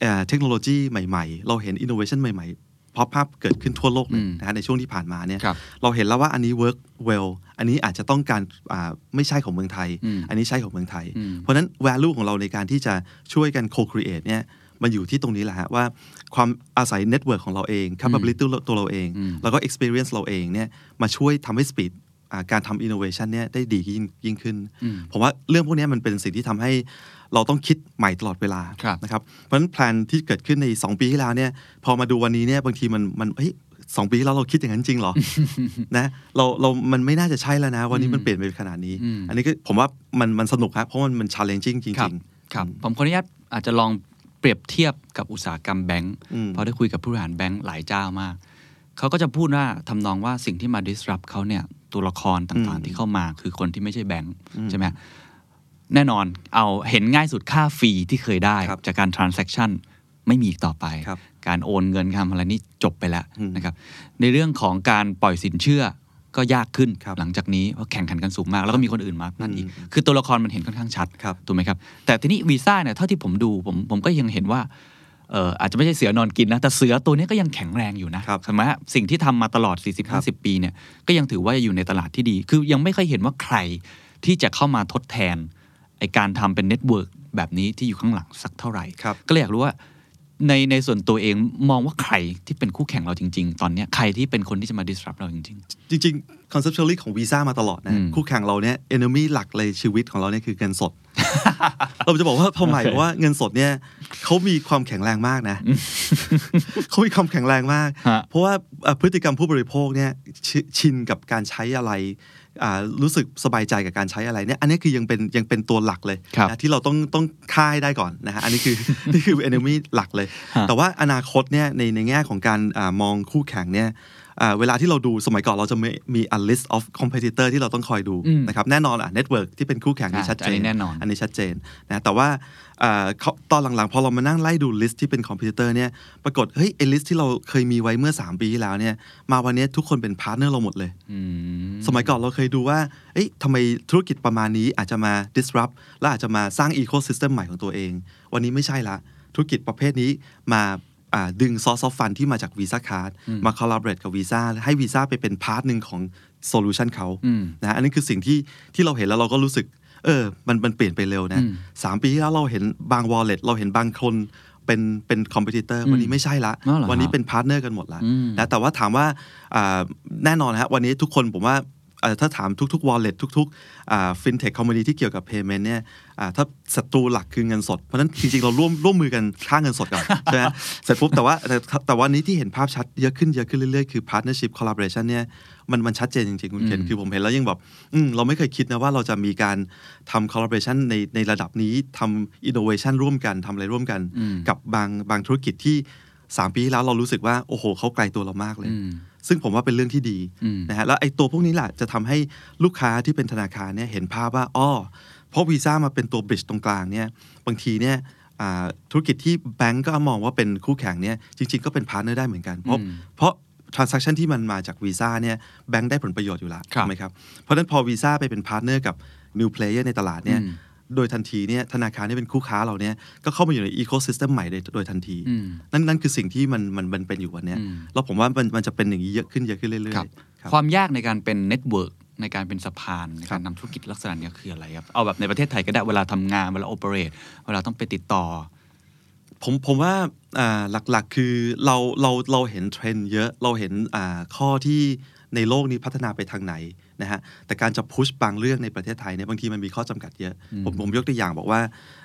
เอ่อเทคโนโลยีใหม่ ๆ เราเห็น innovation ใหม่ ๆ พอภาพเกิดขึ้นทั่วโลกเลยอืมนะฮะในช่วงที่ผ่านมาเนี่ยครับเราเห็นแล้วว่าอันนี้ work well อันนี้อาจจะต้องการอ่าไม่ใช่ของเมืองไทยอืมอันนี้ใช่ของเมืองไทยอืมเพราะฉะนั้น value ของเราในการที่จะช่วยกัน co-create เนี่ยมันอยู่ที่ตรงนี้แหละฮะว่าความอาศัย network ของเราเอง capability ตัวเราเองอืมแล้วก็ experience เราเองเนี่ยมาช่วยทำให้ speed อ่าการทำ innovation เนี่ยได้ดียิ่งยิ่งขึ้นอืมผมว่าเรื่องพวกนี้มันเป็นสิ่งที่ทำให้ เราต้องคิดใหม่ตลอดเวลาครับนะครับเพราะฉะนั้นแพลนที่เกิดขึ้นใน 2 ปีที่แล้วเนี่ยพอมาดูวันนี้เนี่ยบางทีมันมันเฮ้ยสองปีที่แล้วเราคิดอย่างนั้นจริงเหรอ นะ เราเรา มันไม่น่าจะใช่แล้วนะ วันนี้มันเปลี่ยนไปขนาดนี้อืมอันนี้ก็ผมว่ามันมันสนุกครับเพราะมันมัน challenging จครัริบงครับ ผมขออนุญาตอาจจะลองเปรียบเทียบกับอุตสาหกรรมแบงก์อืมเพราะได้คุยกับผู้บริหารแบงก์หลายเจ้ามาก เขาก็จะพูดว่าทำนองว่าสิ่งที่มา disrupt เขาเนี่ยตัวละครต่างๆ ที่เข้ามาคือคนที่ไม่ใช่แบงก์ใช่ไหม แน่นอนเอาเห็นง่ายสุดค่าฟรีที่เคยได้ครับจากการ transaction ไม่มีอีกต่อไปครับการโอนเงินคำอะไรนี่จบไปแล้วอืมนะครับในเรื่องของการปล่อยสินเชื่อก็ยากขึ้นครับหลังจากนี้เพราะแข่งขันกันสูงมาก แล้วก็มีคนอื่นมานั่นอีกอืมคือตัวละครมันเห็นค่อนข้างชัดครับถูกไหมครับแต่ทีนี้วีซ่าเนี่ยเท่าที่ผมดูผมผมก็ยังเห็นว่าเอ่ออาจจะไม่ใช่เสือนอนกินนะ แต่เสือตัวนี้ก็ยังแข็งแรงอยู่นะครับใช่ไหมฮะสิ่งที่ทำมาตลอดครับ40-50 ปีเนี่ยก็ยังถือว่าอยู่ในตลาดที่ดี คือยังไม่เคยเห็นว่าใครที่จะเข้ามาทดแทน ไอ้การทำเป็น network แบบนี้ที่อยู่ข้างหลังสักเท่าไหร่ครับก็เลยอยากรู้ว่าในในส่วนตัวเองมองว่าใครที่เป็นคู่แข่งเราจริง ๆ ตอนเนี้ยใครที่เป็นคนที่จะมา disrupt เราจริงจริงๆ conceptually ของวีซ่ามาตลอดนะอืมคู่แข่งเราเนี่ย enemy หลักเลยชีวิตของเราเนี่ยคือเงินสด เราจะบอกว่าทำไมโอเคเพราะว่าเงินสดเนี่ยเขามีความแข็งแรงมากนะเขามีความแข็งแรงมากฮะเพราะว่าเอ่อพฤติกรรมผู้บริโภคเนี่ยชชินกับการใช้อะไรอ่า รู้สึกสบายใจกับการใช้อะไรเนี่ยอันนี้คือยังเป็นยังเป็นตัวหลักเลยครับนะที่เราต้องต้องค่ายได้ก่อนนะฮะอันนี้คือนี่คือ enemy หลักเลยฮะแต่ว่าอนาคตเนี่ยในในแง่ของการอามองคู่แข่งเนี่ยอ่า เวลาที่เราดูสมัยก่อนเราจะมีมี a list of competitor ที่เราต้องคอยดูอืมนะครับแน่นอนอะ network ที่เป็นคู่แข่งนี่อ่าชัดเจอันนนี้แน่นอนอันนี้ชัดเจนนะแต่ว่าอ่าเขาตอนหลังๆ พอเรามานั่งไล่ดู list ที่เป็น competitor เนี่ยปรากฏเฮ้ยไอ้ list ที่เราเคยมีไว้เมื่อ 3 ปีที่แล้วเนี่ยมาวันนี้ทุกคนเป็น partner เราหมดเลยๆอืมสมัยก่อนเราเคยดูว่าเอ๊ะทำไมธุรกิจประมาณนี้อาจจะมา disrupt และอาจจะมาสร้าง ecosystem ใหม่ของตัวเอง วันนี้ไม่ใช่ละ ธุรกิจประเภทนี้มา อ่าดึง source of fund ที่มาจาก Visa Card มา collaborate กับ Visa ให้ Visa ไปเป็น part หนึ่งของ solution เขาอืมนะอันนี้คือสิ่งที่ที่เราเห็นแล้วเราก็รู้สึก เออ มันมันเปลี่ยนไปเร็วนะอืมสามปีที่แล้วเราเห็นบาง wallet เราเห็นบางคนเป็นเป็นคอมเพ t เตอร์วันนี้ไม่ใช่ละอ๋อเหรอวันนี้ครับเป็น partner กันหมดละอืมนะแต่ว่าถามว่าอ่าแน่นอนนะฮะวันนี้ทุกคนผมว่าเอ่อ ถ้าถามทุกๆ wallet ทุกๆฟินเทคคอมมูนิที่เกี่ยวกับ payment เนี่ยอ่าถ้าศัตรูหลักคือเงินสด เพราะฉะนั้นจริงๆ เราร่วมร่วมมือกันค่าเงินสดก่อนใช่ไหมเสร็จปุ๊บแต่ว่าแต่แต่วันนี้ที่เห็นภาพชัดเยอะขึ้นเยอะขึ้นเรื่อยๆ คือ partnership collaboration เนี่ยมันมันชัดเจนจริงๆ คุณเคนอืมคือผมเห็นแล้วยังแบบอืมเราไม่เคยคิดนะว่าเราจะมีการทำ collaboration ในในระดับนี้ทำ innovation ร่วมกันทำอะไรร่วมกันอืมกับบางบางธุรกิจที่สามปีที่แล้วเรารู้สึกว่าโอ้โหเขาไกลตัวเรามากเลยอืม ซึ่งผมว่าเป็นเรื่องที่ดีอืมนะฮะแล้วไอ้ตัวพวกนี้แหละจะทำให้ลูกค้าที่เป็นธนาคารเนี่ยเห็นภาพว่าอ้อเพราะวีซ่ามาเป็นตัว bridge ตรงกลางเนี่ยบางทีเนี่ยอ่าธุรกิจที่แบงก์ก็มองว่าเป็นคู่แข่งเนี่ยจริง ๆ ก็เป็น partner ได้เหมือนกัน เพราะอืมเพราะ transaction ที่มันมาจากวีซ่าเนี่ยแบงก์ได้ผลประโยชน์อยู่แล้วครับถูกไหมครับเพราะฉะนั้นพอวีซ่าไปเป็น partner กับ new player ในตลาดเนี่ยอืม โดยทันทีเนี่ยธนาคารที่เป็นคู่ค้าเราเนี่ยก็เข้ามาอยู่ใน ecosystem ใหม่โดยโดยทันทีอืมนั่นนั่นคือสิ่งที่มันมันมันเป็นอยู่วันเนี้ยอืมแล้วผมว่ามันมันจะเป็นอย่างนี้เยอะขึ้นเยอะขึ้นเรื่อยๆครับครับความยากในการเป็น network ในการเป็นสะพานครัการนำธุรกิจลักษณะเนี้ยคืออะไรครับ เอาแบบในประเทศไทยก็ได้เวลาทำงานเวลา operate เวลาต้องไปติดต่อ ผมผมว่าอ่าหลักๆคือเราเราเราเห็นเทรนด์เยอะเราเห็นอ่าข้อที่ในโลกนี้พัฒนาไปทางไหน นะฮะแต่การจะ push บางเรื่องในประเทศไทยเนี่ยบางทีมันมีข้อจำกัดเยอะ ผมผมยกตัวอย่างบอกว่า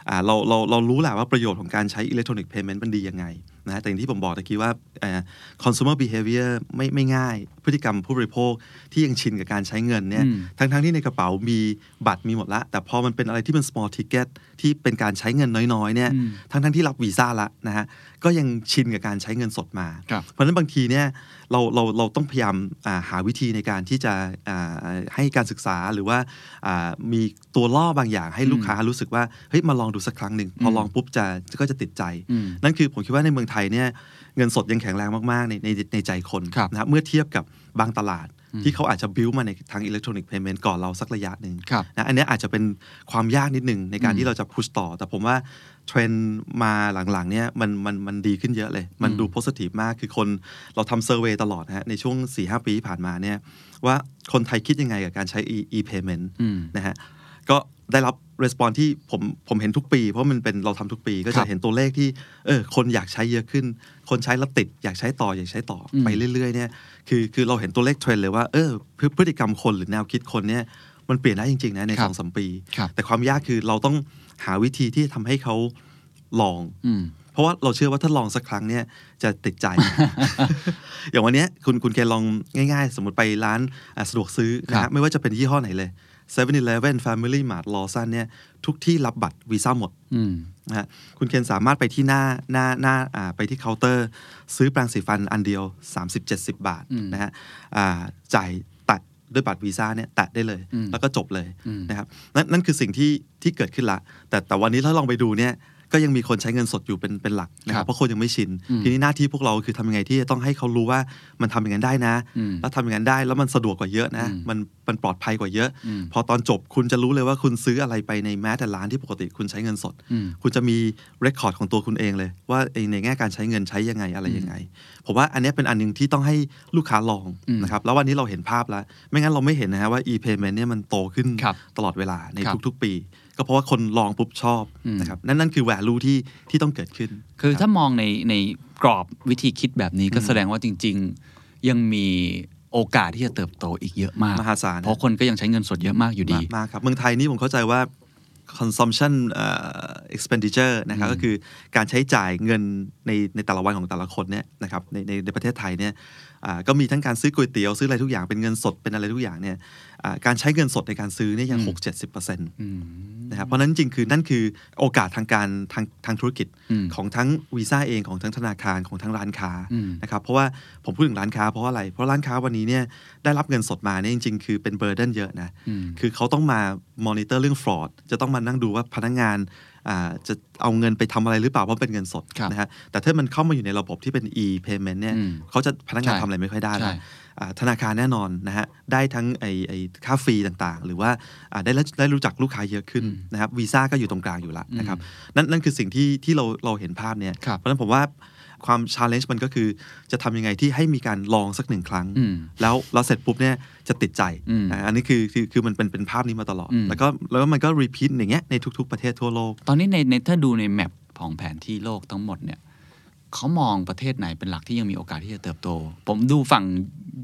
อ่าเราเราเรารู้แหละว่าประโยชน์ของการใช้อิเล็กทรอนิกส์เพย์เมนต์มันดียังไงนะฮะแต่อย่างที่ผมบอกตะกี้ว่าอ่า consumer behavior ไม่ไม่ง่าย พฤติกรรมผู้บริโภคที่ยังชินกับการใช้เงินเนี่ยอืมทั้งทั้งที่ในกระเป๋ามีบัตรมีหมดละ แต่พอมันเป็นอะไรที่เป็น small ticket ที่เป็นการใช้เงินน้อยๆเนี่ยอืมทั้งทั้งที่รับวีซ่าละนะฮะก็ยังชินกับการใช้เงินสดมาครับเพราะฉะนั้นบางทีเนี่ยเราเราเราต้องพยายามอ่าหาวิธีในการที่จะอ่าให้การศึกษาหรือว่าอ่ามีตัวล่อบางอย่างให้ลูกค้ารู้สึกว่าเฮ้ยมาลองดูสักครั้งหนึ่งพอลองปุ๊บจะก็จะติดใจอืมนั่นคือผมคิดว่าในเมืองไทยเนี่ย เงินสดยังแข็งแรงมากๆ ในในในใจคนครับนะครับเมื่อเทียบกับบางตลาดที่เขาอาจจะบิวมาในทางอิเล็กทรอนิกส์เพย์เมนต์ก่อนเราสักระยะหนึ่งครับนะอันเนี้ยอาจจะเป็นความยากนิดหนึ่งในการอืมที่เราจะพุชต่อ แต่ผมว่าเทรนด์มาหลังๆเนี่ยมันมันมันดีขึ้นเยอะเลย มันอืมดูโพสิทีฟมากคือคนเราทำ survey ตลอดนะฮะในช่วง4-5 ปีที่ผ่านมาเนี่ยว่าคนไทยคิดยังไงกับการใช้ e e payment อืมนะฮะก็ ได้รับ respond ที่ผมผมเห็นทุกปี เพราะมันเป็นเราทำทุกปี ก็จะครัจะบเห็นตัวเลขที่เออคนอยากใช้เยอะขึ้น คนใช้แล้วติดอยากใช้ต่ออยากใช้ต่ออืมไปเรื่อยๆเนี่ยคือคือเราเห็นตัวเลขเทรนด์เลยว่าเออพฤพฤติกรรมคนหรือแนวคิดคนเนี่ยมันเปลี่ยนได้จริงๆนะในครับสองสามปีครับแต่ความยากคือเราต้องหาวิธีที่ทำให้เขาลองอืมเพราะว่าเราเชื่อว่าถ้าลองสักครั้งเนี่ยจะติดใจ อย่างวันเนี้ยคุณคุณแกลองง่าย ๆ สมมติไปร้านอะสะดวกซื้อนะครัฮะบไม่ว่าจะเป็นยี่ห้อไหนเลย 7-Eleven Family Mart Lawson เนี่ยทุกที่รับบัตรวีซ่าหมดอืมนะฮะคุณเคนสามารถไปที่หน้าหน้าหน้าอ่าไปที่เคาน์เตอร์ ซื้อแปรงสีฟันอันเดียว 30-70 บาทอืมนะฮะอ่าจ่ายแตะด้วยบัตรวีซ่าเนี่ยแตะได้เลยอืมแล้วก็จบเลยอืมนะครับนั่นนั่นคือสิ่งที่ที่เกิดขึ้นละ แต่แต่วันนี้ถ้าลองไปดูเนี่ย ก็ยังมีคนใช้เงินสดอยู่เป็นเป็นหลักนะคครัรับบเพราะคนยังไม่ชินอืมทีนี้หน้าที่พวกเราคือทำยังไงที่จะต้องให้เขารู้ว่ามันทำอย่างนั้นได้นะอืมแล้วทำอย่างนั้นได้แล้วมันสะดวกกว่าเยอะนะอืมมันมันปลอดภัยกว่าเยอะอืมพอตอนจบคุณจะรู้เลยว่าคุณซื้ออะไรไปในแม้แต่ร้านที่ปกติคุณใช้เงินสดอืมคุณจะมีเรคคอร์ดของตัวคุณเองเลย ว่าไอ้ในแง่การใช้เงินใช้ยังไงอะไรยังไงผมว่าอันเนี้ยเป็นอันหนึงที่ต้องให้ลูกค้าลองอืมนะครับแล้ววันนี้เราเห็นภาพแล้ว ไม่งั้นเราไม่เห็นนะฮะว่า e-payment เนี่ยมันโตขึ้นครับตลอดเวลาในครับทุกๆ ปี ก็เพราะว่าคนลองปุ๊บชอบอืมนะครับนั่นนั่นคือ value ที่ที่ต้องเกิดขึ้น คือรับถ้ามองในในกรอบวิธีคิดแบบนี้ก็อืมแสดงว่าจริง ๆ ยังมีโอกาสที่จะเติบโตอีกเยอะมากมหาศาลเพราะคนก็ยังใช้เงินสดเยอะมากอยู่ดีมากมากครับเมืองไทยนี่ผมเข้าใจว่า consumption เอ่อ expenditure นะครับก็คือการใช้จ่ายเงินในในแต่ละวันของแต่ละคนเนี่ยนะครับในในในประเทศไทยเนี่ยอ่าก็มีทั้งการซื้อก๋วยเตี๋ยวซื้ออะไรทุกอย่างเป็นเงินสดเป็นอะไรทุกอย่างเนี่ยอ่า การใช้เงินสดในการซื้อเนี่ยยังอืมหกเจ็ดสิบเปอร์เซ็นต์อืมนะครับเพราะฉะนั้นจริงๆคือนั่นคือโอกาสทางการทางทางธุรกิจอืมของทั้งวีซ่าเองของทั้งธนาคารของทั้งร้านค้าอืมนะครับเพราะว่าผมพูดถึงร้านค้าเพราะว่าอะไร เพราะร้านค้าวันนี้เนี่ยได้รับเงินสดมาเนี่ยจริง ๆ คือเป็นเบอร์เดนเยอะนะอืมคือเขาต้องมามอนิเตอร์เรื่องฟรอดจะต้องมานั่งดูว่าพนักงานอ่าจะเอาเงินไปทำอะไรหรือเปล่าเพราะเป็นเงินสดครับนะฮะแต่ถ้ามันเข้ามาอยู่ในระบบที่เป็น e payment เนี่ยอืมเขาจะพนักงานใช่ทำอะไรไม่ค่อยได้ใช่แล้วอ่า ธนาคารแน่นอนนะฮะได้ทั้งไอไอค่าฟรีต่างๆ หรือว่าอ่าได้รู้ได้รู้จักลูกค้าเยอะขึ้นอืมนะครับวีซ่าก็อยู่ตรงกลางอยู่แล้วนะครับอืมนั่นนั่นคือสิ่งที่ที่เราเราเห็นภาพเนี่ยครับเพราะฉะนั้นผมว่าความ challenge มันก็คือจะทำยังไงที่ให้มีการลองสักหนึ่งครั้งอืมแล้วแล้วเสร็จปุ๊บเนี่ยจะติดใจอืมอ่าอันนี้คือคือคือมันเป็นเป็นภาพนี้มาตลอดอืมแล้วก็แล้วมันก็ repeat อย่างเงี้ยในทุกๆ ประเทศทั่วโลก ตอนนี้ในในถ้าดูในแมปของแผนที่โลกทั้งหมดเนี่ย เขามองประเทศไหนเป็นหลักที่ยังมีโอกาสที่จะเติบโต ผมดูฝั่ง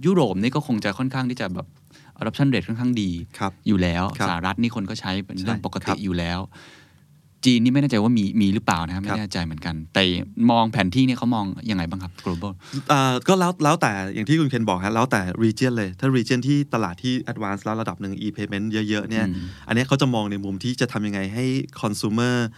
ยุโรปนี่ก็คงจะค่อนข้างที่จะแบบ adoption rate ค่อนข้างดีครับอยู่แล้วครับสหรัฐนี่คนก็ใช้เป็นเรื่องใช่ปกครัติบอยู่แล้ว จีนนี่ไม่แน่ใจว่ามีมีหรือเปล่านะครับคไม่รับแน่ใจเหมือนกัน แต่มองแผนที่เนี่ยเขามองยังไงบ้างครับ global อ่าก็แล้วแล้วแต่อย่างที่คุณเคนบอกฮะแล้วแต่ region เลย ถ้า region ที่ตลาดที่ advance แล้วระดับหนึ่ง e-payment เยอะๆเนี่ยอืมอันเนี้ยเขาจะมองในมุมที่จะทำยังไงให้ consumer อ่า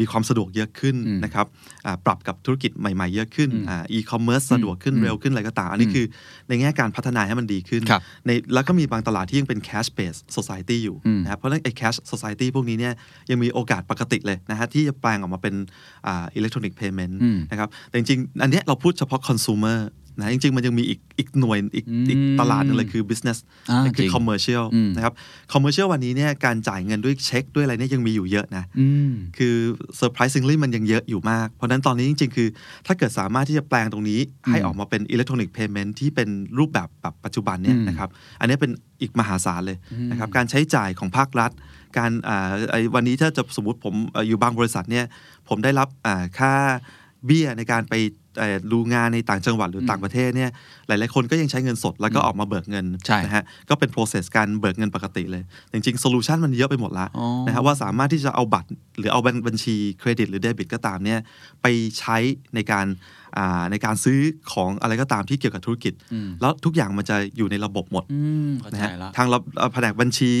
มีความสะดวกเยอะขึ้นอืมนะครับอ่าปรับกับธุรกิจใหม่ๆเยอะขึ้นอืมอ่า e-commerce สะดวกขึ้นอืมเร็วขึ้นอะไรก็ตามอันนี้อืมคือในแง่การพัฒนาให้มันดีขึ้นครับในแล้วก็มีบางตลาดที่ยังเป็น cash based society อยู่อืมนะครับเพราะฉะนั้นไอ้ cash society พวกนี้เนี่ยยังมีโอกาสปกติเลยนะฮะที่จะแปลงออกมาเป็นอ่า electronic payment อืมนะครับแต่จริงๆ อันเนี้ยเราพูดเฉพาะ consumer นะจริงๆ มันยังมีอีกอีกหน่วยอีกอืมอีกตลาดหนึงเลยคือ business อ่านั่นคือจริง commercial อืมนะครับ commercial วันนี้เนี่ยการจ่ายเงินด้วยเช็คด้วยอะไรเนี่ยยังมีอยู่เยอะนะอืมคือ surprisingly มันยังเยอะอยู่มาก เพราะฉะนั้นตอนนี้จริง ๆ คือ ถ้าเกิดสามารถที่จะแปลงตรงนี้ให้ออกมาเป็น electronic payment ที่เป็นรูปแบบแบบปัจจุบันเนี่ยอืมนะครับ อันนี้เป็นอีกมหาศาลเลยอืมนะครับการใช้จ่ายของภาครัฐ การอ่าไอ้วันนี้ถ้าจะสมมติผมเอ่ออยู่บางบริษัทเนี่ยผมได้รับอ่าค่าเบี้ยในการไปเอ่อ ดูงานในต่างจังหวัดหรือต่างประเทศเนี่ยหลาย ๆ คนก็ยังใช้เงินสดแล้วก็ออกมาเบิกเงินใช่นะฮะก็เป็น process การเบิกเงินปกติเลย จริงๆโซลูชันมันเยอะไปหมดละอ๋อนะฮะว่าสามารถที่จะเอาบัตรหรือเอาบัญชีเครดิตหรือเดบิตก็ตามเนี่ยไปใช้ในการอ่า ในการซื้อของอะไรก็ตามที่เกี่ยวกับธุรกิจอืมแล้วทุกอย่างมันจะอยู่ในระบบหมดอืมเข้านะใจฮะแล้วทางเราเอ่อแผนกบัญชี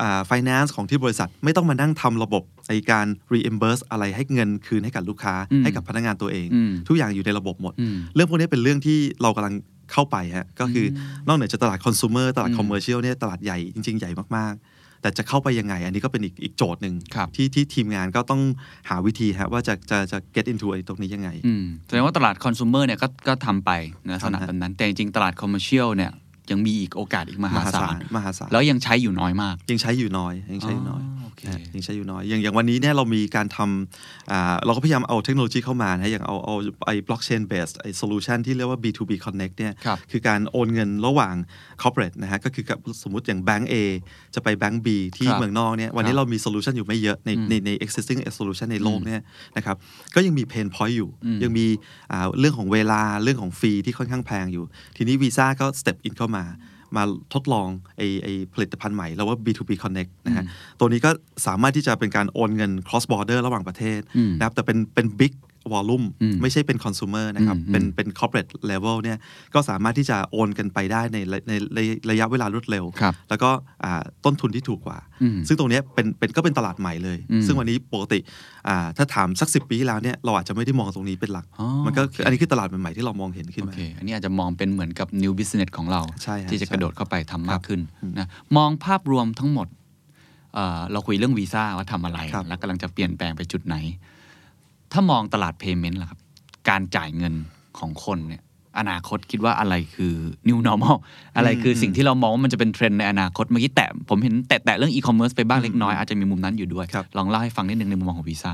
อ่า finance ของที่บริษัทไม่ต้องมานั่งทำระบบในการ reimburse อะไรให้เงินคืนให้กับลูกค้าอืมให้กับพนักงานตัวเองอืมทุกอย่างอยู่ในระบบหมดอืมเรื่องพวกนี้เป็นเรื่องที่เรากำลังเข้าไปฮะก็คือนอกเหนือจากตลาดคอน sumer ตลาดอืม commercial เนี่ยตลาดใหญ่จริง ๆ ใหญ่มากๆ แต่จะเข้าไปยังไง อันนี้ก็เป็นอีกอีกโจทย์หนึ่งครับที่ที่ทีมงานก็ต้องหาวิธีฮะว่าจะจะจะ get into ไอ้ตรงนี้ยังไงอืมแสดงว่าตลาดคอน sumer เนี่ยก็ก็ทำไปในลักษณะทำฮะแบบนั้นแต่จริงๆตลาด commercial เนี่ย ยังมีอีกโอกาสอีกมหาศาลมหาศาลแล้วยังใช้อยู่น้อยมาก ยังใช้อยู่น้อยยังใช้อยู่น้อยอ๋อโอเคนะยังใช้อยู่น้อยอย่างอย่างวันนี้เนี่ยเรามีการทำอ่าเราก็พยายามเอาเทคโนโลยีเข้ามานะอย่างเอาเอาไอ้ blockchain based ไอ้ solution ที่เรียกว่า B2B connect เนี่ยครับคือการโอนเงินระหว่าง corporate นะฮะก็คือกับสมมติอย่างแบงก์ A จะไปแบงก์ B ที่ครับเมืองนอกเนี่ยวันนี้ครับเรามี solution อยู่ไม่เยอะในอืมในใน existing solution ในโลกเนี่ยนะครับก็ยังมี pain point อยู่อืมยังมีอ่าเรื่องของเวลาเรื่องของฟรีที่ค่อนข้างแพงอยู่ ทีนี้วีซ่าก็ step in เข้ามามาทดลองไอไอผลิตภัณฑ์ใหม่แล้วว่า B2B Connect นะฮะตัวนี้ก็สามารถที่จะเป็นการโอนเงิน cross border ระหว่างประเทศอืมนะครับแต่เป็นเป็น big volume อืมไม่ใช่เป็น consumer นะครับอืมเป็นเป็น corporate level เนี่ยก็สามารถที่จะโอนกันไปได้ในในในในระยะเวลารวดเร็วครับแล้วก็อ่าต้นทุนที่ถูกกว่าอืมซึ่งตรงเนี้ยเป็นเป็นก็เป็นตลาดใหม่เลยอืมซึ่งวันนี้ปกติอ่าถ้าถามสักสิปีที่แล้วเนี่ยเราอาจจะไม่ได้มองตรงนี้เป็นหลักอ๋อมันก็โอเคอันนี้คือตลาดใหม่ๆที่เรามองเห็นขึ้นโอมาเคอันนี้อาจจะมองเป็นเหมือนกับ new business ของเราใช่ฮะที่จะใช่กระโดดเข้าไปทำมากขึ้นอืมนะมองภาพรวมทั้งหมดเอ่อเราคุยเรื่องวีซ่าว่าทำอะไรครับแล้วกำลังจะเปลี่ยนแปลงไปจุดไหน ถ้ามองตลาด payment ล่ะครับ การจ่ายเงินของคนเนี่ยอนาคตคิดว่าอะไรคือ new normal อะไรคือสิ่งที่เรามองว่ามันจะเป็นเทรนด์ในอนาคตเมื่อกี้แตะผมเห็นแตะแตะเรื่อง e-commerce ไปบ้างเล็กน้อย อาจจะมีมุมนั้นอยู่ด้วยครับลองเล่าให้ฟังนิดนึงในมุมมองของวีซ่า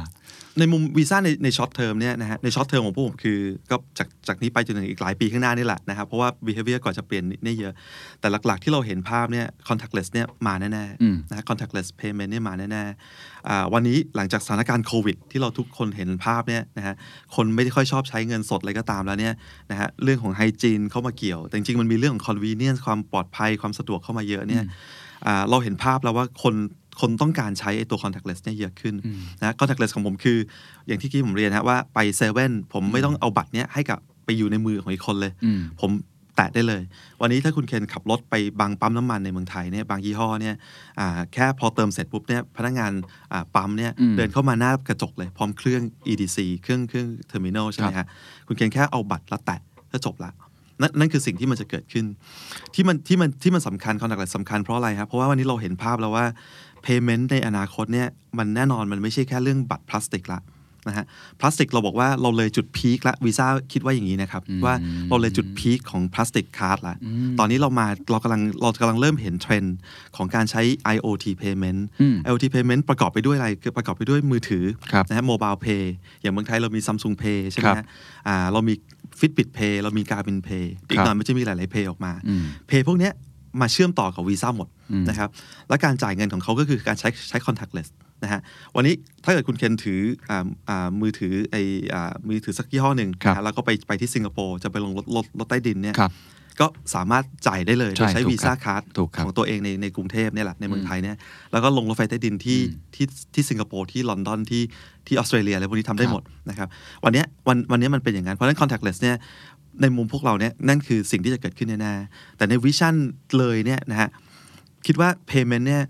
ในมุมวีซ่าในใน short term เนี่ยนะฮะใน short term ของพวกผมคือก็จากจากนี้ไปจนถึงอีกหลายปีข้างหน้านี่แหละนะครับ เพราะว่า behavior ก่อนจะเปลี่ยนนี่เยอะ แต่หลักๆ ที่เราเห็นภาพเนี่ย contactless เนี่ยมาแน่อืมๆนะฮะ contactless payment เนี่ยมาแน่ๆอ่าวันนี้หลังจากสถานการณ์โควิด ที่เราทุกคนเห็นภาพเนี่ยนะฮะคนไม่ได้ค่อยชอบใช้เงินสดอะไรก็ตามแล้วเนี่ยนะฮะเรื่องของไฮจีนเข้ามาเกี่ยว แต่จริงๆมันมีเรื่องของ convenience ความปลอดภัยความสะดวกเข้ามาเยอะเนี่ยอ่าเราเห็นภาพแล้วว่าคน คนต้องการใช้ไอ้ตัว contactless เนี่ยเยอะขึ้นอืมนะ contactless ของผมคือ อย่างที่กี้ผมเรียนฮะว่าไปเซเว่นผมไม่ต้องเอาบัตรเนี้ยให้กับไปอยู่ในมือของอีกคนเลยอืมผมแตะได้เลย วันนี้ถ้าคุณเคนขับรถไปบางปั๊มน้ำมันในเมืองไทยเนี่ยบางยี่ห้อเนี่ยอ่าแค่พอเติมเสร็จปุ๊บเนี่ยพนักงานอ่าปั๊มเนี่ยอืมเดินเข้ามาหน้ากระจกเลย พร้อมเครื่อง EDC เครื่องเครื่อง terminal ใช่ไหมฮะคุณเคนแค่เอาบัตรแล้วแตะก็จบละนั่นนั่นคือสิ่งที่มันจะเกิดขึ้น ที่มันที่มันที่มันสำคัญ contactless สำคัญเพราะอะไรครับเพราะว่าวันนี้เราเห็นภาพแล้วว่า payment ในอนาคตเนี่ยมันแน่นอนมันไม่ใช่แค่เรื่องบัตรพลาสติกละนะฮะพลาสติกเราบอกว่าเราเลยจุด peak ละวีซ่าคิดว่าอย่างนี้นะครับว่าเราเลยจุด peak ของ plastic card ละตอนนี้เรามาเรากำลังเรากำลังเริ่มเห็นเทรนด์ของการใช้ IoT payment IoT payment ประกอบไปด้วยอะไรคือประกอบไปด้วยมือถือครับนะฮะ mobile pay อย่างเมืองไทยเรามี Samsung Pay ใช่ไหมครับฮะอ่าเรามี Fitbit Pay เรามี Garmin Pay อีกหน่อยมันจะมีหลายๆ Pay ออกมาอืม pay พวกเนี้ย มาเชื่อมต่อกับวีซ่าหมดนะครับและการจ่ายเงินของเขาก็คือการใช้ใช้ contactless นะฮะวันนี้ถ้าเกิดคุณเคนถืออ่าอ่ามือถือไออ่ามือถือสักยี่ห้อหนึ่งครับนะฮะแล้วก็ไปไปที่สิงคโปร์จะไปลงรถรถรถใต้ดินเนี่ยครับก็สามารถจ่ายได้เลยใช่โดยใช้ถูกวีซ่าครับ card ถูกครับของตัวเองในในกรุงเทพเนี่ยแหละในเมืองไทยเนี่ยแล้วก็ลงรถไฟใต้ดินที่ที่ที่สิงคโปร์ที่ลอนดอนที่ที่ออสเตรเลียอะไรพวกนี้ทำได้หมดนะครับวันเนี้ยวันวันเนี้ยมันเป็นอย่างนั้น เพราะฉะนั้น contactless เนี่ย ในมุมพวกเราเนี่ยนั่นคือสิ่งที่จะเกิดขึ้นแน่ๆแต่ใน visionเลยเนี่ยนะฮะคิดว่า payment เนี่ย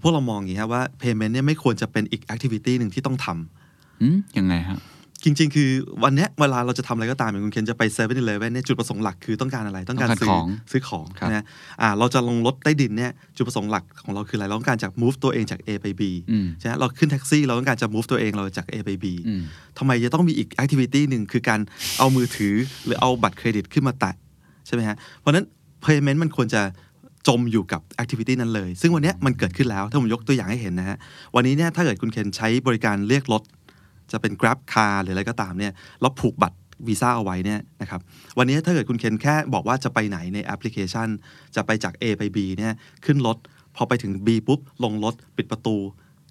พวกเรามองอย่างนี้ครับว่า payment เนี่ยไม่ควรจะเป็นอีก activity หนึ่งที่ต้องทำยังไงฮะ จริง ๆ คือวันเนี้ยเวลาเราจะทำอะไรก็ตามอย่างคุณเคนจะไป7 e เ e ่ e อเนี่ยจุดประสงค์หลักคือต้องการอะไรต้องการต้องการซื้ของซื้อของครับนะอ่าเราจะลงรถใต้ดินเนี่ยจุดประสงค์หลักของเราคืออะไรเราต้องการจาก move ตัวเองจาก A ไป B อืมใช่ไหมเราขึ้นแท็กซี่เราต้องการจะ move ตัวเองเราจาก A ไป B อืมทำไมจะต้องมีอีก activity หนึ่งคือการเอามือถือหรือเอาบัตรเครดิตขึ้นมาแตะใช่ไหมฮะเพราะฉะนั้น payment มันควรจะจมอยู่กับ activity นั้นเลย ซึ่งวันเนี้ยมันเกิดขึ้นแล้ว ถ้าผมยกตัวอย่างให้เห็นนะฮะ วันนี้เนี่ยถ้าเกิดคุณเคนใช้บริการเรียกรถ จะเป็น Grab Car หรืออะไรก็ตามเนี่ยแล้วผูกบัตรวีซ่าเอาไว้เนี่ยนะครับวันนี้ถ้าเกิดคุณเคนแค่บอกว่าจะไปไหนในแอปพลิเคชัน จะไปจาก A ไป B เนี่ยขึ้นรถพอไปถึง B ปุ๊บ ลงรถปิดประตู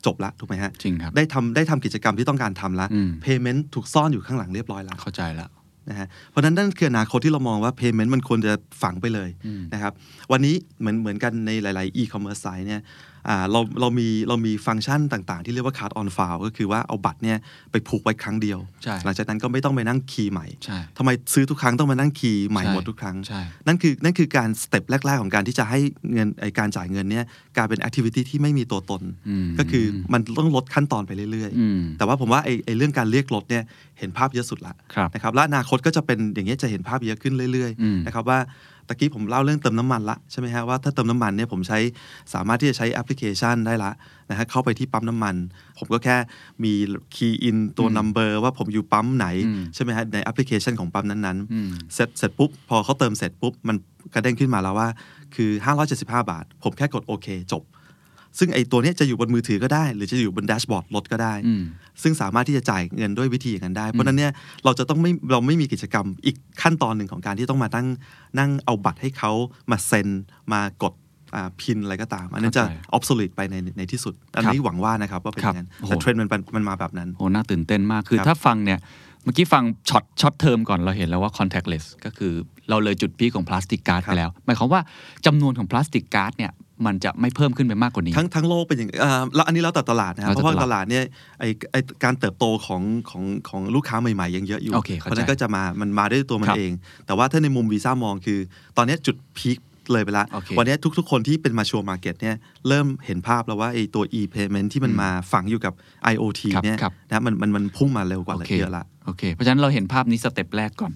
จบละถูกไหมฮะจริงครับได้ทำได้ทำกิจกรรมที่ต้องการทำละอืม payment ถูกซ่อนอยู่ข้างหลังเรียบร้อยแล้วเข้าใจแล้วนะฮะเพราะฉะนั้นนั่นคืออนาคตที่เรามองว่า payment มันควรจะฝังไปเลยนะครับวันนี้เหมือนเหมือนกันในหลาย ๆ e-commerce site เนี่ยอ่า เราเรามีเรามีฟังก์ชันต่างๆ ที่เรียกว่า card on file ก็คือว่าเอาบัตรเนี่ยไปผูกไว้ครั้งเดียวใช่หลังจากนั้นก็ไม่ต้องไปนั่งคีย์ใหม่ใช่ทำไมซื้อทุกครั้งต้องมานั่งคีย์ใหม่ใช่หมดทุกครั้งใช่นั่นคือนั่นคือการสเต็ปแรก ๆ ของการที่จะให้เงินไอการจ่ายเงินเนี่ยกลายเป็น activity ที่ไม่มีตัวตนอืมก็คือมันต้องลดขั้นตอนไปเรื่อยอืมๆแต่ว่าผมว่าไอไอเรื่องการเรียกรถเนี่ยเห็นภาพเยอะสุดละครับนะครับและอนาคตก็จะเป็นอย่างเนี้ยจะเห็นภาพเยอะขึ้นเรื่อยอืมๆนะครับว่าตะกี้ผมเล่าเรื่องเติมน้ำมันละใช่ไหมฮะว่าถ้าเติมน้ำมันเนี่ยผมใช้สามารถที่จะใช้แอปพลิเคชันได้ละนะฮะเข้าไปที่ปั๊มน้ำมัน ผมก็แค่มี key in ตัว number ว่าผมอยู่ปั๊มไหนอืมใช่ไหมฮะในแอปพลิเคชันของปั๊มนั้นอืมๆเสร็จเสร็จปุ๊บพอเขาเติมเสร็จปุ๊บมันกระเด้งขึ้นมาแล้วว่าคือ 575 บาท ผมแค่กดโอเคจบ ซึ่งไอ้ตัวเนี้ยจะอยู่บนมือถือก็ได้ หรือจะอยู่บน dashboard รถก็ได้อืมซึ่งสามารถที่จะจ่ายเงินด้วยวิธีอย่างนั้นได้ เพราะฉะนั้นเนี่ยเราจะต้องไม่เราไม่มีกิจกรรมอีกขั้นตอนหนึ่งของการที่ต้องมาตั้งนั่งเอาบัตรให้เขามาเซ็นมากดอ่า PIN อะไรก็ตาม อันนั้นจะเข้าใจ obsolete ไปในในที่สุด อันนี้หวังว่านะครับว่าเป็นอย่างนั้นครับแต่โอ้โหเทรนด์มันเป็นมันมาแบบนั้นโอ้น่าตื่นเต้นมากคือครับถ้าฟังเนี่ยเมื่อกี้ฟังช็อตช็อตเทอมก่อนเราเห็นแล้วว่า contactless ก็คือเราเลยจุด peak ของ plastic card ไปแล้ว หมายความว่าจำนวนของ plastic card เนี่ย มันจะไม่เพิ่มขึ้นไปมากกว่านี้ ทั้งทั้งโลกเป็นอย่างอ่าแล้วอันนี้แล้วแต่ตลาดนะครับแล้วเพแต่ราะว่าตลาดตลาดเนี่ยไอไอการเติบโตของของของลูกค้าใหม่ๆ ยังเยอะอยู่โอเคเข้าใจเพราะฉะนั้นก็จะมามันมาด้วยตัวมันครับเอง แต่ว่าถ้าในมุมวีซ่ามองคือ ตอนเนี้ยจุด peak เลยไปละโอเควันเนี้ยทุกๆ คนที่เป็น mature market เนี่ยเริ่มเห็นภาพแล้วว่าไอตัว e-payment ที่มันมาฝังอยู่กับ IoT ครับเนี่ยครับนะมันมันมันพุ่งมาเร็วกว่าเลยเยอะละโอเคโอเคเพราะฉะนั้นเราเห็นภาพนี้ step แรกก่อน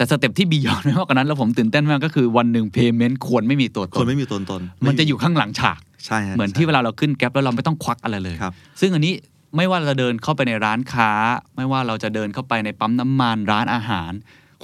แต่ step ที่ beyond ไปมากกว่านั้นแล้วผมตื่นเต้นมากก็คือวันหนึ่ง payment ควรไม่มีตัวตคนนไม่มีตัวตน มันจะอยู่ข้างหลังฉากใช่ฮะเหมือนที่เวลาเราขึ้นแก๊ปแล้วเราไม่ต้องควักอะไรเลยครับซึ่งอันนี้ไม่ว่าเราจะเดินเข้าไปในร้านค้า ไม่ว่าเราจะเดินเข้าไปในปั๊มน้ำมันร้านอาหาร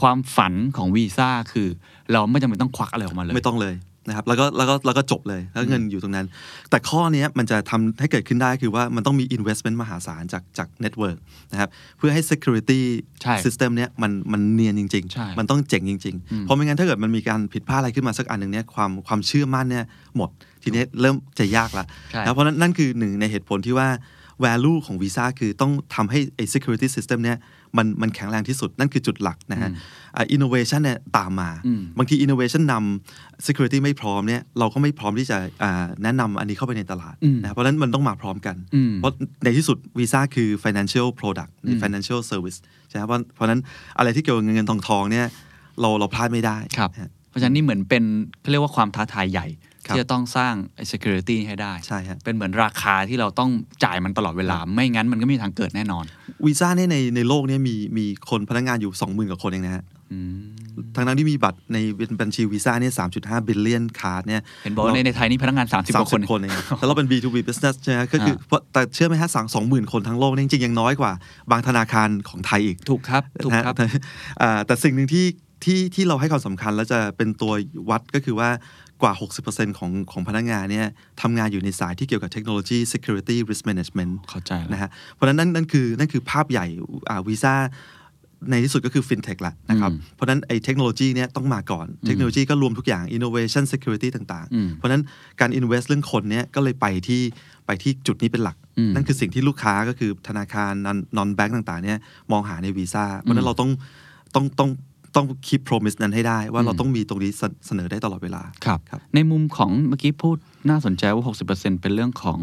ความฝันของวีซ่าคือ เราไม่จำเป็นต้องควักอะไรออกมาเลย ไม่ต้องเลย นะครับแล้วก็แล้วก็แล้วก็จบเลยแล้วเงินอยู่ตรงนั้น แต่ข้อเนี้ยมันจะทำให้เกิดขึ้นได้คือว่ามันต้องมี investment มหาศาลจากจาก network นะครับเพื่อให้ security ใช่ system เนี้ยมันมันเนียนจริงใช่ๆมันต้องเจ๋งจริง ๆ เพราะไม่งั้นถ้าเกิดมันมีการผิดพลาดอะไรขึ้นมาสักอันหนึ่งเนี้ยความความเชื่อมั่นเนี่ยหมด ทีนี้เริ่มจะยากละใช่แล้วเพราะฉะนั้นนั่นคือหนึ่งในเหตุผลที่ว่า value ของวีซ่าคือต้องทำให้ไอ้ security system เนี่ย มันมันแข็งแรงที่สุดนั่นคือจุดหลักนะฮะอ่า innovation เนี่ยตามมาอืมบางที innovation นำ security ไม่พร้อมเนี่ยเราก็ไม่พร้อมที่จะอ่าแนะนำอันนี้เข้าไปในตลาดอืมนะครับเพราะฉะนั้นมันต้องมาพร้อมกันอืมเพราะในที่สุดวีซ่าคือ financial product หรือ financial service ใช่ไหมเพราะเพราะฉะนั้นอะไรที่เกี่ยวกับเงินเงินทองทองเนี่ยเราเราพลาดไม่ได้ครับนะฮะเพราะฉะนั้นนี่เหมือนเป็นเขาเรียกว่าความท้าทายใหญ่ครับ ที่จะต้องสร้างไอ้ security ให้ได้ ใช่ฮะเป็นเหมือนราคาที่เราต้องจ่ายมันตลอดเวลา ไม่งั้นมันก็ไม่มีทางเกิดแน่นอนวีซ่าเนี่ยในในโลกเนี้ยมีมีคนพนักงานอยู่ 20,000กว่าคนเองนะฮะอืมทั้งนั้นที่มีบัตรในบัญชีวีซ่าเนี่ย3.5 billion card เนี่ยเห็นบอกว่าในในไทยนี่พนักงาน 30กว่าคนสามสิบคนเองแล้วเราเป็น B2B business ใช่ไหมก็คืออ่าเพราะแต่เชื่อไหมฮะทั้งสองหมื่นคนทั้งโลกเนี่ยจริงๆยังน้อยกว่า บางธนาคารของไทยอีกถูกครับถูกนะฮะครับแต่อ่าแต่สิ่งหนึ่งที่ที่ที่เราให้ความสำคัญแล้วจะเป็นตัววัดก็คือว่า กว่า 60%ของของพนักงานเนี่ยทำงานอยู่ในสายที่เกี่ยวกับเทคโนโลยี security risk management เข้าใจแล้วนะฮะเพราะฉะนั้นนั่นนั่นคือนั่นคือภาพใหญ่วีซ่าในที่สุดก็คือ fintech ละนะครับอืมเพราะฉะนั้นไอ้เทคโนโลยีเนี่ยต้องมาก่อน เทคโนโลยีก็รวมทุกอย่าง innovation security ต่างอืมๆเพราะฉะนั้นการ invest เรื่องคนเนี่ยก็เลยไปที่ไปที่จุดนี้เป็นหลักอืมนั่นคือสิ่งที่ลูกค้าก็คือธนาคาร non bank ต่างๆเนี่ยมองหาในวีซ่าเพราะฉะนั้นเราต้องต้องต้อง ต้อง keep promise นั้นให้ได้ ว่าเราต้องมีตรงนี้เสเสนอได้ตลอดเวลาครับครับในมุมของเมื่อกี้พูดน่าสนใจว่า 60%เป็นเรื่องของ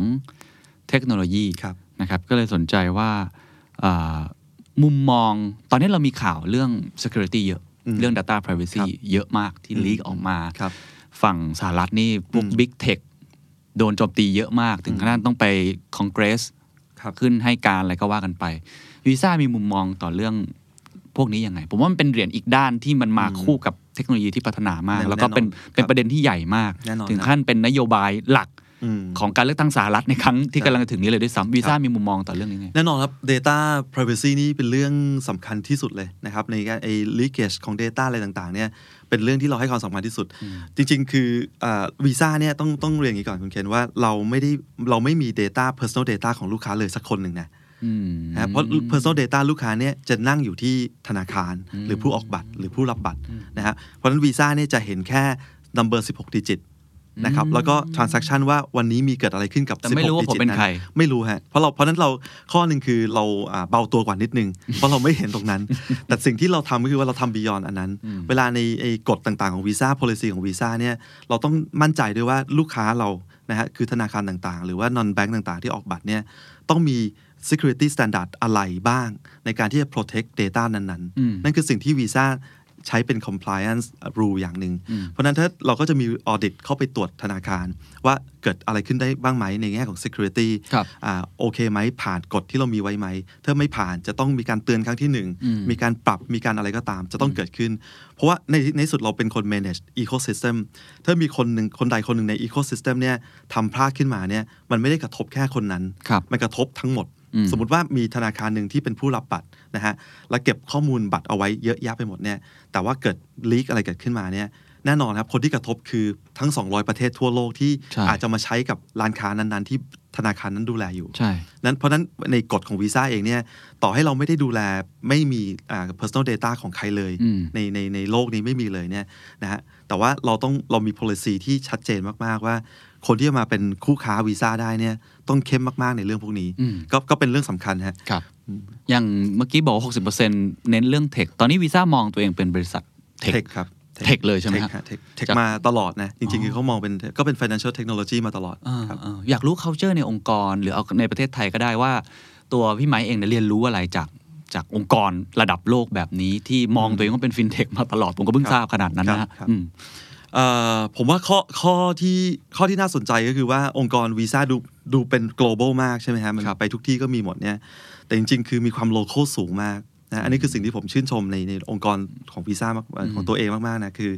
เทคโนโลยีครับนะครับ ก็เลยสนใจว่าอ่ามุมมองตอนนี้เรามีข่าวเรื่อง security เยอะอืมเรื่อง data privacy ครับเยอะมากที่อืมลีกออกมาครับฝั่งสหรัฐนี่พวกอืม big tech โดนโจมตีเยอะมาก ถึงขนาดต้องไปคอนเกรสครับขึ้นให้การอะไรก็ว่ากันไปวีซ่ามีมุมมองต่อเรื่อง พวกนี้ยังไง ผมว่ามันเป็นเหรียญอีกด้านที่มันมาคู่กับเทคโนโลยีที่พัฒนามากแน่แล้วก็เป็นแน่นอนเป็นครับประเด็นที่ใหญ่มากแน่นอนถึงครับขั้นเป็นนโยบายหลักอืมของการเลือกตั้งสหรัฐในครั้งที่ใช่กำลังจะถึงนี้เลยด้วยซ้ำวีซ่ามีมุมมองต่อเรื่องนี้ไงแน่นอนครับ Data Privacy นี่เป็นเรื่องสำคัญที่สุดเลยนะครับในการไอ้ leakage ของ Data อะไรต่างๆเนี่ยเป็นเรื่องที่เราให้ความสำคัญที่สุด จริง ๆ คือวีซ่าเนี่ยต้องต้องเรียนอย่างนี้ก่อนคุณเคนว่าเราไม่ได้เราไม่มี Data Personal Data ของลูกค้าเลยสักคนหนึ่งนะอืม นะเพราะ personal data ลูกค้าเนี่ยจะนั่งอยู่ที่ธนาคาร หรือผู้ออกบัตร หรือผู้รับบัตรนะฮะเพราะฉะนั้นวีซ่าเนี่ยจะเห็นแค่ number 16 digit นะครับแล้วก็ transaction ว่าวันนี้มีเกิดอะไรขึ้นกับแต่ไม่รู้ว่า16ผมเป็น digit ใคร ไม่รู้ฮะเพราะเราเพราะฉะนั้นเราข้อหนึ่งคือเราอ่าเบาตัวกว่านิดนึง เพราะเราไม่เห็นตรงนั้น แต่สิ่งที่เราทำก็คือว่าเราทำ beyond อันนั้น เวลาในไอ้กฎต่างๆของวีซ่า policy ของวีซ่าเนี่ยเราต้องมั่นใจด้วยว่าลูกค้าเรานะฮะคือธนาคารต่างๆ หรือว่า non bank ต่างๆ ที่ออกบัตรเนี่ยต้องมี security standard อะไรบ้าง ในการที่จะ protect data นั้นอืมๆนั่นคือสิ่งที่วีซ่าใช้เป็น compliance rule อย่างหนึ่ง เพราะฉะนั้นถ้าเราก็จะมี audit เข้าไปตรวจธนาคาร ว่าเกิดอะไรขึ้นได้บ้างไหมในแง่ของ security ครับอ่าโอเคไหมผ่านกฎที่เรามีไว้ไหม ถ้าไม่ผ่านจะต้องมีการเตือนครั้งที่หนึ่งอืมมีการปรับมีการอะไรก็ตาม จะต้องเกิดขึ้น เพราะว่าในในที่สุดเราเป็นคน manage ecosystem ถ้ามีคนหนึ่งคนใดคนหนึ่งใน ecosystem เนี่ยทำพลาดขึ้นมาเนี่ยมันไม่ได้กระทบแค่คนนั้นครับมันกระทบทั้งหมดอืม สมมติว่ามีธนาคารหนึ่งที่เป็นผู้รับบัตรนะฮะแล้วเก็บข้อมูลบัตรเอาไว้เยอะแยะไปหมดเนี่ยแต่ว่าเกิดลีกอะไรเกิดขึ้นมาเนี่ยแน่นอนครับคนที่กระทบคือทั้ง 200 ประเทศทั่วโลกที่ใช่อาจจะมาใช้กับร้านค้านั้นๆ ที่ธนาคารนั้นดูแลอยู่ใช่นั้นเพราะฉะนั้นในกฎของวีซ่าเองเนี่ยต่อให้เราไม่ได้ดูแลไม่มีอ่า personal data ของใครเลยอืมในในในโลกนี้ไม่มีเลยเนี่ยนะฮะแต่ว่าเราต้องเรามี policy ที่ชัดเจนมากๆว่า คนที่จะมาเป็นคู่ค้าวีซ่าได้เนี่ย ต้องเข้มมากๆในเรื่องพวกนี้อืมก็ก็เป็นเรื่องสำคัญฮะครับอย่างเมื่อกี้บอกว่า60%เน้นเรื่อง tech ตอนนี้วีซ่ามองตัวเองเป็นบริษัท tech tech ครับ tech เลยใช่ไหม tech ฮะฮะ tech tech จากมาตลอดนะ จริงๆ คือเขามองเป็นก็เป็น financial technology มาตลอดอ่าครับอ่าอยากรู้ culture ในองค์กร หรือเอาในประเทศไทยก็ได้ว่า ตัวพี่ไม้เองเนี่ยเรียนรู้อะไรจากจากองค์กรระดับโลกแบบนี้ที่มองตัวเองว่าเป็นฟินเทคมาตลอด ผมก็เพิ่งครับทราบขนาดนั้นนะ ฮะครับอืมเอ่อผมว่าข้อข้อที่ข้อที่น่าสนใจก็คือว่าองค์กรวีซ่าดูดูเป็น global มากใช่ไหมฮะมันครับไปทุกที่ก็มีหมดเนี่ยแต่จริง ๆ คือมีความ local สูงมากนะอันนี้คือสิ่งที่ผมชื่นชมในในองค์กรของวีซ่ามากของตัวเองมากๆนะคือ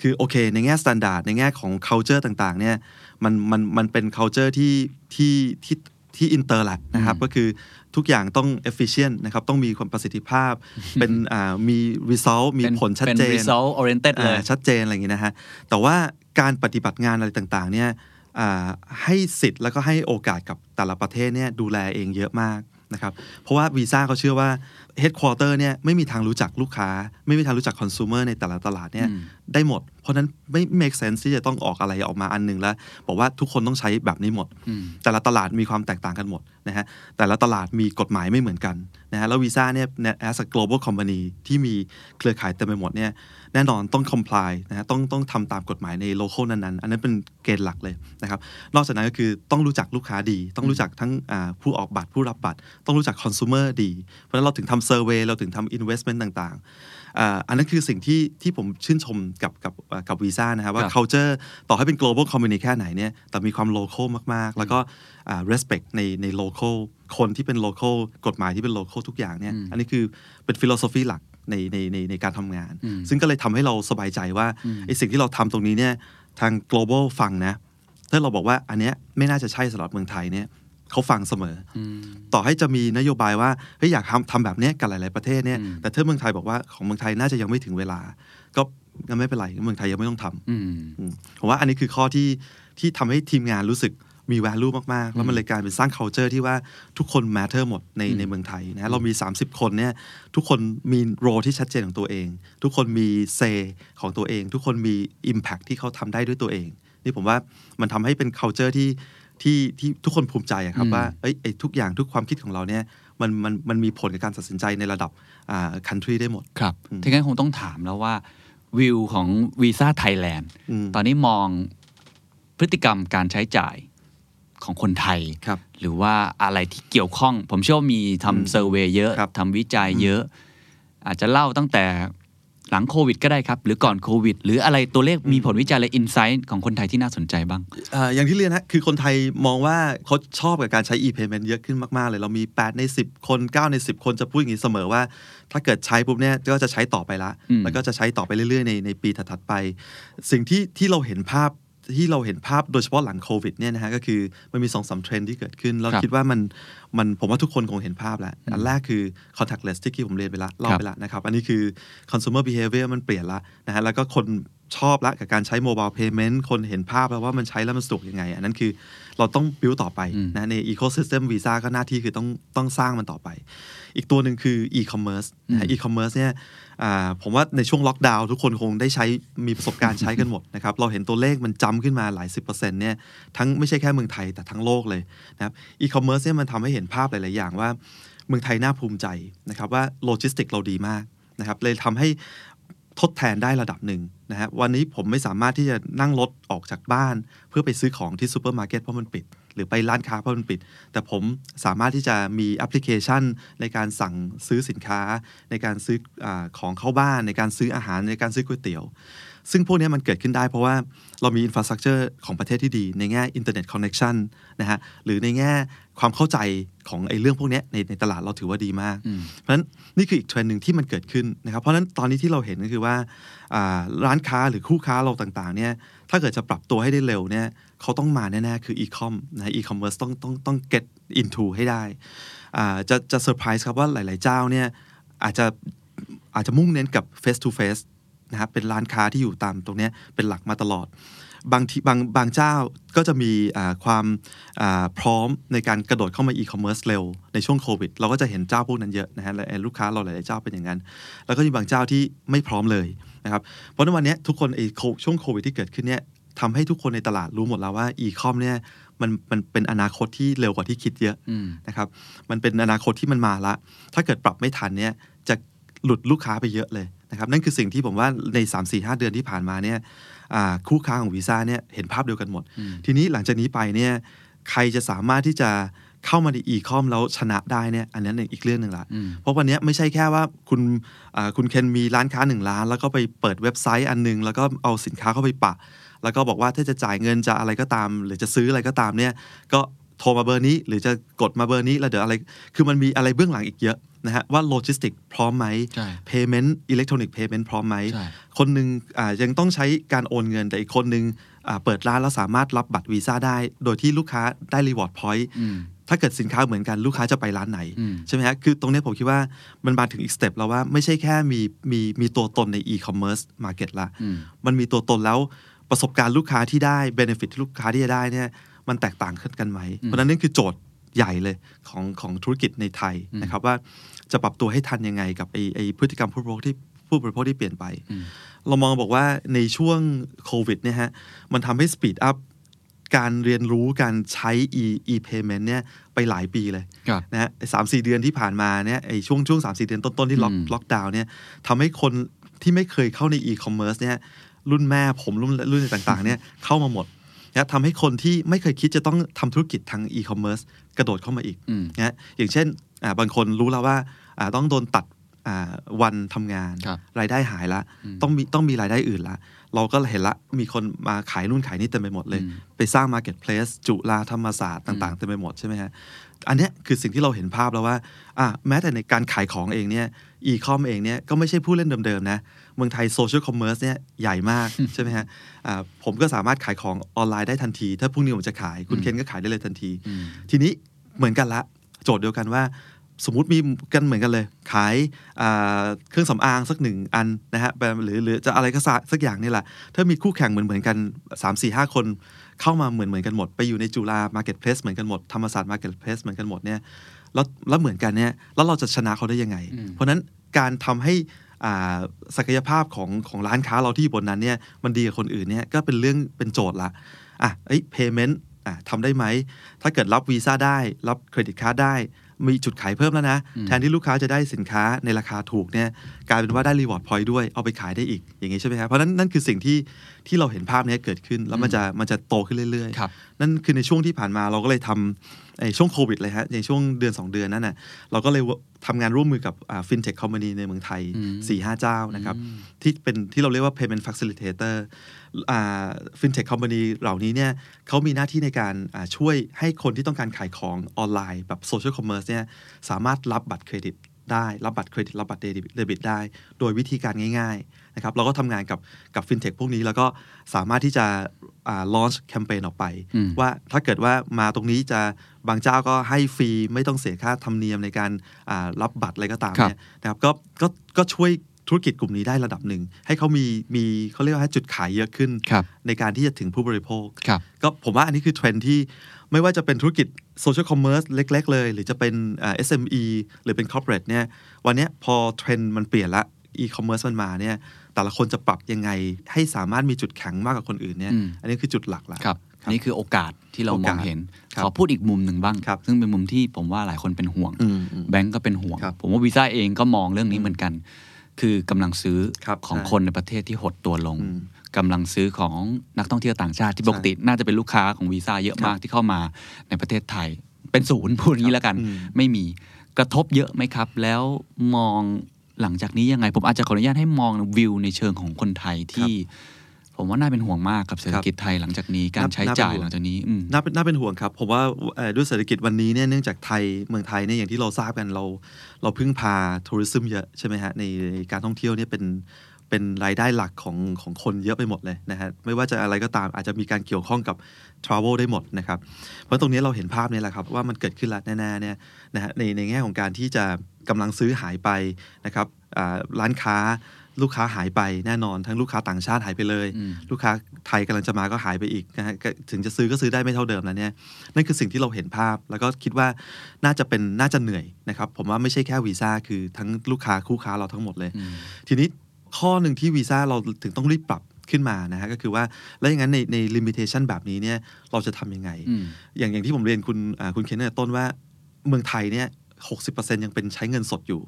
คือโอเค ในแง่ standard ในแง่ของ culture ต่างๆเนี่ยมันมันมันเป็น culture ที่ที่ที่ที่อินเตอร์แหละนะครับก็คือ ทุกอย่างต้อง efficient นะครับต้องมีความประสิทธิภาพ เป็นอ่ามี result มีเป็นผลชัดเป็นเจน result oriented เลยอ่าชัดเจนอะไรอย่างนี้นะฮะแต่ว่าการปฏิบัติงานอะไรต่างๆเนี่ยอ่าให้สิทธิ์แล้วก็ให้โอกาสกับแต่ละประเทศเนี่ยดูแลเองเยอะมาก นะครับเพราะว่าวีซ่าเขาเชื่อว่า Headquarter เนี่ยไม่มีทางรู้จักลูกค้า ไม่มีทางรู้จักคอน sumer ในแต่ละตลาดเนี่ยอืมได้หมด เพราะฉะนั้นไม่ make sense ที่จะต้องออกอะไรออกมาอันหนึ่งแล้ว บอกว่าทุกคนต้องใช้แบบนี้หมดอืมแต่ละตลาดมีความแตกต่างกันหมดนะฮะแต่ละตลาดมีกฎหมายไม่เหมือนกันนะฮะแล้ววีซ่าเนี่ย as a global company ที่มีเครือข่ายเต็มไปหมดเนี่ย แน่นอนต้อง comply นะฮะต้องต้องทำตามกฎหมายใน local นั้นๆ อันนั้นเป็นเกณฑ์หลักเลยนะครับ นอกจากนั้นก็คือต้องรู้จักลูกค้าดี ต้องรู้จักทั้งอ่าผู้ออกบัตรผู้รับบัตร ต้องรู้จัก consumer ดี เพราะฉะนั้นเราถึงทำ survey เราถึงทำ investment ต่างๆอ่าอันนั้นคือสิ่งที่ที่ผมชื่นชมกับกับอ่ากับวีซ่านะครับว่าครับ culture ต่อให้เป็น global community แค่ไหนเนี่ยแต่มีความ local มากๆ แล้วก็อ่า respect ในใน local คนที่เป็น local กฎหมายที่เป็น local ทุกอย่างเนี่ยอันนี้คือเป็น philosophy หลัก ในในในในการทำงาน ซึ่งก็เลยทำให้เราสบายใจว่าไอ้สิ่งที่เราทำตรงนี้เนี่ยทาง global ฟังนะถ้าเราบอกว่าอันเนี้ยไม่น่าจะใช่สำหรับเมืองไทยเนี่ยเขาฟังเสมออต่อให้จะมีนโยบายว่าเฮ้ยอยากทำทำแบบเนี้ยกับหลาย ๆ ประเทศเนี่ยแต่ถ้าเมืองไทยบอกว่าของเมืองไทยน่าจะยังไม่ถึงเวลา ก็งั้นไม่เป็นไรเมืองไทยยังไม่ต้องทำอืมอืมผมว่าอันนี้คือข้อที่ที่ทำให้ทีมงานรู้สึก มี value มาก ๆ แล้วมันเลยกลายเป็นสร้าง culture ที่ว่าทุกคน matter หมดในในเมืองไทยนะเรามี 30 คนเนี่ยทุกคนมี role ที่ชัดเจนของตัวเอง ทุกคนมี say ของตัวเอง ทุกคนมี impact ที่เขาทำได้ด้วยตัวเอง นี่ผมว่ามันทำให้เป็น culture ที่ที่ที่ทุกคนภูมิใจอะครับว่าเอ้ยไอ้ทุกอย่างทุกความคิดของเราเนี่ยมันมันมันมีผลกับการตัดสินใจในระดับอ่า country ได้หมดครับทีงั้นคงต้องถามแล้วว่าวิวของวีซ่าไทยแลนด์อืมตอนนี้มองพฤติกรรมการใช้จ่าย ของคนไทยครับหรือว่าอะไรที่เกี่ยวข้อง ผมเชื่อว่ามีทำ survey เยอะครับทำวิจัยเยอะ อาจจะเล่าตั้งแต่หลังโควิดก็ได้ครับ หรือก่อนโควิด หรืออะไรตัวเลขมีผลวิจัยและ insight ของคนไทยที่น่าสนใจบ้างอ่าอย่างที่เรียนฮะคือคนไทยมองว่าเขาชอบกับการใช้ e-payment เยอะขึ้นมาก ๆ เลย เรามี 8 ใน 10 คน 9 ใน 10 คนจะพูดอย่างนี้เสมอว่า ถ้าเกิดใช้ปุ๊บเนี่ยก็จะใช้ต่อไปละอืมแล้วก็จะใช้ต่อไปเรื่อย ๆ ในในปีถัดๆไป สิ่งที่ที่เราเห็นภาพ ที่เราเห็นภาพโดยเฉพาะหลังโควิดเนี่ยนะฮะก็คือมันมี2อสเทรนด์ที่เกิดขึ้น เราครับคิดว่ามันมันผมว่าทุกคนคงเห็นภาพแล้วอันแรกคือ contactless ที่ผมเรียนไปละเล่าครับไปละนะครับอันนี้คือ consumer behavior มันเปลี่ยนละนะฮะแล้วก็คนชอบละกับการใช้ mobile payment คนเห็นภาพแล้วว่ามันใช้แล้วมันสะดวกยังไง อันนั้นคือ เราต้อง build ต่อไปนะใน ecosystem visa ก็หน้าที่คือต้องต้องสร้างมันต่อไป อีกตัวหนึ่งคือ e-commerce นะฮะ e-commerce เนี่ยอ่าผมว่าในช่วงล็อกดาวน์ทุกคนคงได้ใช้มีประสบการณ์ใช้กันหมดนะครับ เราเห็นตัวเลขมันจัมพ์ขึ้นมาหลายสิบเปอร์เซ็นต์เนี่ยทั้งไม่ใช่แค่เมืองไทยแต่ทั้งโลกเลยนะครับ e-commerce เนี่ยมันทำให้เห็นภาพหลาย ๆ อย่างว่าเมืองไทยน่าภูมิใจนะครับว่าโลจิสติกเราดีมากนะครับเลยทำให้ ทดแทนได้ระดับหนึ่งนะฮะวันนี้ผมไม่สามารถที่จะนั่งรถออกจากบ้าน เพื่อไปซื้อของที่ซูเปอร์มาร์เก็ตเพราะมันปิด หรือไปร้านค้าเพราะมันปิด แต่ผมสามารถที่จะมีแอปพลิเคชัน ในการสั่งซื้อสินค้า ในการซื้ออของเข้าบ้าน ในการซื้ออาหารในการซื้อก๋วยเตี๋ยว ซึ่งพวกนี้มันเกิดขึ้นได้เพราะว่าเรามี infrastructure ของประเทศที่ดี ในแง่ internet connection นะฮะหรือในแง่ความเข้าใจของไอ้เรื่องพวกเนี้ยในในตลาดเราถือว่าดีมาก เพราะฉะนั้นนี่คืออีกเทรนด์หนึ่งที่มันเกิดขึ้นนะครับเพราะฉะนั้นตอนนี้ที่เราเห็นก็คือว่าอ่าร้านค้าหรือคู่ค้าเราต่างๆเนี่ยถ้าเกิดจะปรับตัวให้ได้เร็วเนี่ยเขาต้องมาแน่ๆคือ e-com นะอีคอมเมิร์ซต้องต้องต้อง get into ให้ได้อ่าจะจะเซอร์ไพรส์ครับว่าหลาย ๆ เจ้าเนี่ยอาจจะอาจจะมุ่งเน้นกับ face to face นะครับเป็นร้านค้าที่อยู่ตามตรงนี้เป็นหลักมาตลอด บางทีบางบางเจ้าก็จะมีความพร้อมในการกระโดดเข้ามาอีคอมเมิร์ซเร็วในช่วงโควิด เราก็จะเห็นเจ้าพวกนั้นเยอะนะฮะและลูกค้าเราหลาย ๆ เจ้าเป็นอย่างนั้น แล้วก็มีบางเจ้าที่ไม่พร้อมเลยนะครับเพราะในวันนี้ทุกคนไอ้ช่วงโควิดที่เกิดขึ้นเนี่ยทำให้ทุกคนในตลาดรู้หมดแล้วว่าอีคอมเนี่ยมันมันเป็นอนาคตที่เร็วกว่าที่คิดเยอะนะครับ มันเป็นอนาคตที่มันมาละ ถ้าเกิดปรับไม่ทันเนี่ยจะหลุดลูกค้าไปเยอะเลย นะครับนั่นคือสิ่งที่ผมว่าใน 3 4 5 เดือนที่ผ่านมาเนี่ยอ่าคู่ค้าของวีซ่าเนี่ยเห็นภาพเดียวกันหมด ทีนี้หลังจากนี้ไปเนี่ยใครจะสามารถที่จะเข้ามาในอีคอมแล้วชนะได้เนี่ยอันนั้นอีกเรื่องหนึ่งละ เพราะวันเนี้ยไม่ใช่แค่ว่าคุณอ่าคุณเคนมีร้านค้าหนึ่งร้าน แล้วก็ไปเปิดเว็บไซต์อันหนึง แล้วก็เอาสินค้าเข้าไปปะ แล้วก็บอกว่าถ้าจะจ่ายเงินจะอะไรก็ตาม หรือจะซื้ออะไรก็ตามเนี่ยก็โทรมาเบอร์นี้ หรือจะกดมาเบอร์นี้แล้วเดี๋ยวอะไร คือมันมีอะไรเบื้องหลังอีกเยอะ นะฮะว่าโลจิสติกพร้อมไหมใช่ payment electronic payment พร้อมไหมใช่คนหนึ่งอ่ายังต้องใช้การโอนเงิน แต่อีกคนหนึ่งอ่าเปิดร้านแล้วสามารถรับบัตรวีซ่าได้ โดยที่ลูกค้าได้ reward point อืมถ้าเกิดสินค้าเหมือนกันลูกค้าจะไปร้านไหนอืมใช่ไหมฮะ คือตรงเนี้ยผมคิดว่ามันมาถึงอีกสเต็ปแล้วว่าไม่ใช่แค่มีมีมีตัวตนใน e-commerce market ละอืมมันมีตัวตนแล้วประสบการณ์ลูกค้าที่ได้ benefit ที่ลูกค้าที่จะได้เนี่ยมันแตกต่างขึ้นกันไหม เพราะฉะนั้นนี่คือโจทย์ ใหญ่เลยของของธุรกิจในไทยนะครับว่าจะปรับตัวให้ทันยังไงกับไอไอพฤติกรรมผู้บริโภคที่ผู้บริโภคที่เปลี่ยนไป เรามองบอกว่าในช่วงโควิดเนี่ยฮะมันทำให้ speed up การเรียนรู้การใช้ e e payment เนี่ยไปหลายปีเลยครับนะฮะสามสี่เดือนที่ผ่านมาเนี่ยไอช่วงช่วงสามสี่เดือนต้น ๆ ที่ล็อกอืมล็อกดาวน์เนี่ยทำให้คนที่ไม่เคยเข้าใน e-commerce เนี่ยรุ่นแม่ผมรุ่นรุ่นต่างๆเนี่ยเข้ามาหมด นะทำให้คนที่ไม่เคยคิดจะต้องทำธุรกิจทาง e-commerce กระโดดเข้ามาอีกอืมนะอย่างเช่นอ่าบางคนรู้แล้วว่าอ่าต้องโดนตัดอ่าวันทำงานครับรายได้หายละ ต้องมีต้องมีรายได้อื่นละ เราก็เห็นละมีคนมาขายนู่นขายนี่เต็มไปหมดเลยอืมไปสร้าง Marketplace จุฬาธรรมศาสตร์ต่าง ๆ เต็มไปหมดใช่ไหมฮะอันเนี้ยคือสิ่งที่เราเห็นภาพแล้วว่าอะแม้แต่ในการขายของเองเนี่ย e-com เองเนี่ยก็ไม่ใช่ผู้เล่นเดิมๆนะ เมืองไทย social commerce เนี่ยใหญ่มากใช่ไหมฮะอ่าผมก็สามารถขายของออนไลน์ได้ทันที ถ้าพรุ่งนี้ผมจะขายคุณเคนก็ขายได้เลยทันทีอืมทีนี้เหมือนกันละ โจทย์เดียวกันว่า สมมุติมีกันเหมือนกันเลย ขายอ่าเครื่องสำอางสักหนึ่งอันนะฮะแบบหรือหรือจะอะไรก็สักสักอย่างนี่แหละ ถ้ามีคู่แข่งเหมือนเหมือนกัน 3 4 5 คนเข้ามาเหมือนเหมือนกันหมด ไปอยู่ในจุฬา marketplace เหมือนกันหมดธรรมศาสตร์ marketplace เหมือนกันหมดเนี่ยแล้วแล้วเหมือนกันเนี่ยแล้วเราจะชนะเขาได้ยังไงอืมเพราะฉะนั้นการทำให้อ่า ศักยภาพของของร้านค้าเราที่อยู่บนนั้นเนี่ยมันดีกว่าคนอื่นเนี่ยก็เป็นเรื่องเป็นโจทย์ละอะเอ้ย payment อะทำได้ไหม ถ้าเกิดรับวีซ่าได้ รับ credit card ได้ มีจุดขายเพิ่มแล้วนะ แทนที่ลูกค้าจะได้สินค้าในราคาถูกเนี่ยกลายเป็นว่าได้ reward point ด้วย เอาไปขายได้อีก อย่างงี้ใช่ไหมครับ เพราะฉะนั้นนั่นคือสิ่งที่ที่เราเห็นภาพเนี้ยเกิดขึ้น แล้วมันจะมันจะโตขึ้นเรื่อยๆครับนั่นคือในช่วงที่ผ่านมาเราก็เลยทำไอ้ ช่วงโควิดเลยฮะในช่วงเดือน 2 เดือนนั้นน่ะเราก็เลยทำงานร่วมมือกับ fintech company ในเมืองไทยอืม4 5 เจ้านะครับที่เป็นที่เราเรียกว่า payment facilitator fintech company เหล่านี้เนี่ยเขามีหน้าที่ในการอ่าช่วยให้คนที่ต้องการขายของออนไลน์แบบ social commerce เนี่ยสามารถรับบัตรเครดิตได้ รับบัตรเครดิตรับบัตรเดบิตได้ โดยวิธีการง่าย ๆ นะครับเราก็ทำงานกับกับฟินเทคพวกนี้ แล้วก็สามารถที่จะ launch แคมเปญออกไปอืมว่าถ้าเกิดว่ามาตรงนี้จะบางเจ้าก็ให้ฟรีไม่ต้องเสียค่าธรรมเนียมในการอ่ารับบัตรอะไรก็ตามครับเนี่ยนะครับก็ก็ก็ช่วยธุรกิจกลุ่มนี้ได้ระดับหนึ่ง ให้เขามีมีเขาเรียกว่าจุดขายเยอะขึ้นครับในการที่จะถึงผู้บริโภคครับก็ผมว่าอันนี้คือเทรนด์ที่ไม่ว่าจะเป็นธุรกิจ social commerce เล็ก ๆ เลย หรือจะเป็นอ่า SME หรือเป็น corporate เนี่ยวันเนี้ยพอเทรนด์มันเปลี่ยนละอีคอมเมิร์ซมันมาเนี่ย แต่ละคนจะปรับยังไงให้สามารถมีจุดแข็งมากกว่าคนอื่นเนี่ยอืมอันนี้คือจุดหลักละครับนี่คือโอกาสที่เราโอมกาอสงเห็นครับขอพูดอีกมุมหนึ่งบ้างครับซึ่งเป็นมุมที่ผมว่าหลายคนเป็นห่วงอืมอืมแบงก์ก็เป็นห่วงครับผมว่าวีซ่าเองก็มองเรื่องนี้เหมือนกัน คือกำลังซื้อครับของใช่คนในประเทศที่หดตัวลงอืมกำลังซื้อของนักท่องเที่ยวต่างชาติที่ใช่ปกติน่าจะเป็นลูกค้าของวีซ่าเยอะครับมากที่เข้ามาในประเทศไทย เป็นศูนย์พูดอย่างนี้แล้วกันอืมไม่มีกระทบเยอะไหมครับ แล้วมอง หลังจากนี้ยังไง ผมอาจจะขออนุญาตให้มองวิวในเชิงของคนไทยที่ ผมว่าน่าเป็นห่วงมากกับเศรษฐกิจไทยหลังจากนี้การน่าใช้น่าเป็นจ่ายห่วงหลังจากนี้อืมน่าเป็นน่าเป็นห่วงครับ ผมว่าเอ่อด้วยเศรษฐกิจวันนี้เนี่ยเนื่องจากไทยเมืองไทยเนี่ยอย่างที่เราทราบกันเราเราพึ่งพาทัวริซึมเยอะใช่ไหมฮะในในการท่องเที่ยวเนี่ยเป็นเป็นรายได้หลักของของคนเยอะไปหมดเลยนะฮะไม่ว่าจะอะไรก็ตามอาจจะมีการเกี่ยวข้องกับ Travel ได้หมดนะครับเพราะตรงนี้เราเห็นภาพเนี่ยแหละครับว่ามันเกิดขึ้นแล้วแน่ๆเนี่ยนะฮะในในแง่ของการที่จะ กำลังซื้อหายไปนะครับอ่าร้านค้าลูกค้าหายไปแน่นอน ทั้งลูกค้าต่างชาติหายไปเลยอืมลูกค้าไทยกำลังจะมาก็หายไปอีกนะฮะก็ถึงจะซื้อก็ซื้อได้ไม่เท่าเดิมแล้วเนี่ยนั่นคือสิ่งที่เราเห็นภาพ แล้วก็คิดว่าน่าจะเป็นน่าจะเหนื่อยนะครับผมว่าไม่ใช่แค่วีซ่าคือทั้งลูกค้าคู่ค้าเราทั้งหมดเลยอืมทีนี้ข้อหนึ่งที่วีซ่าเราถึงต้องรีบปรับขึ้นมานะฮะก็คือว่าแล้วอย่างนั้นในในลิมิเ t ชันแบบนี้เนี่ยเราจะทำยังไงอืมอย่างอย่างที่ผมเรียนคุณอ่าคุณเคนตั้งแต่ต้นว่าเมืองไทยเนี่ย หกยังเป็นใช้เงินสดอยู่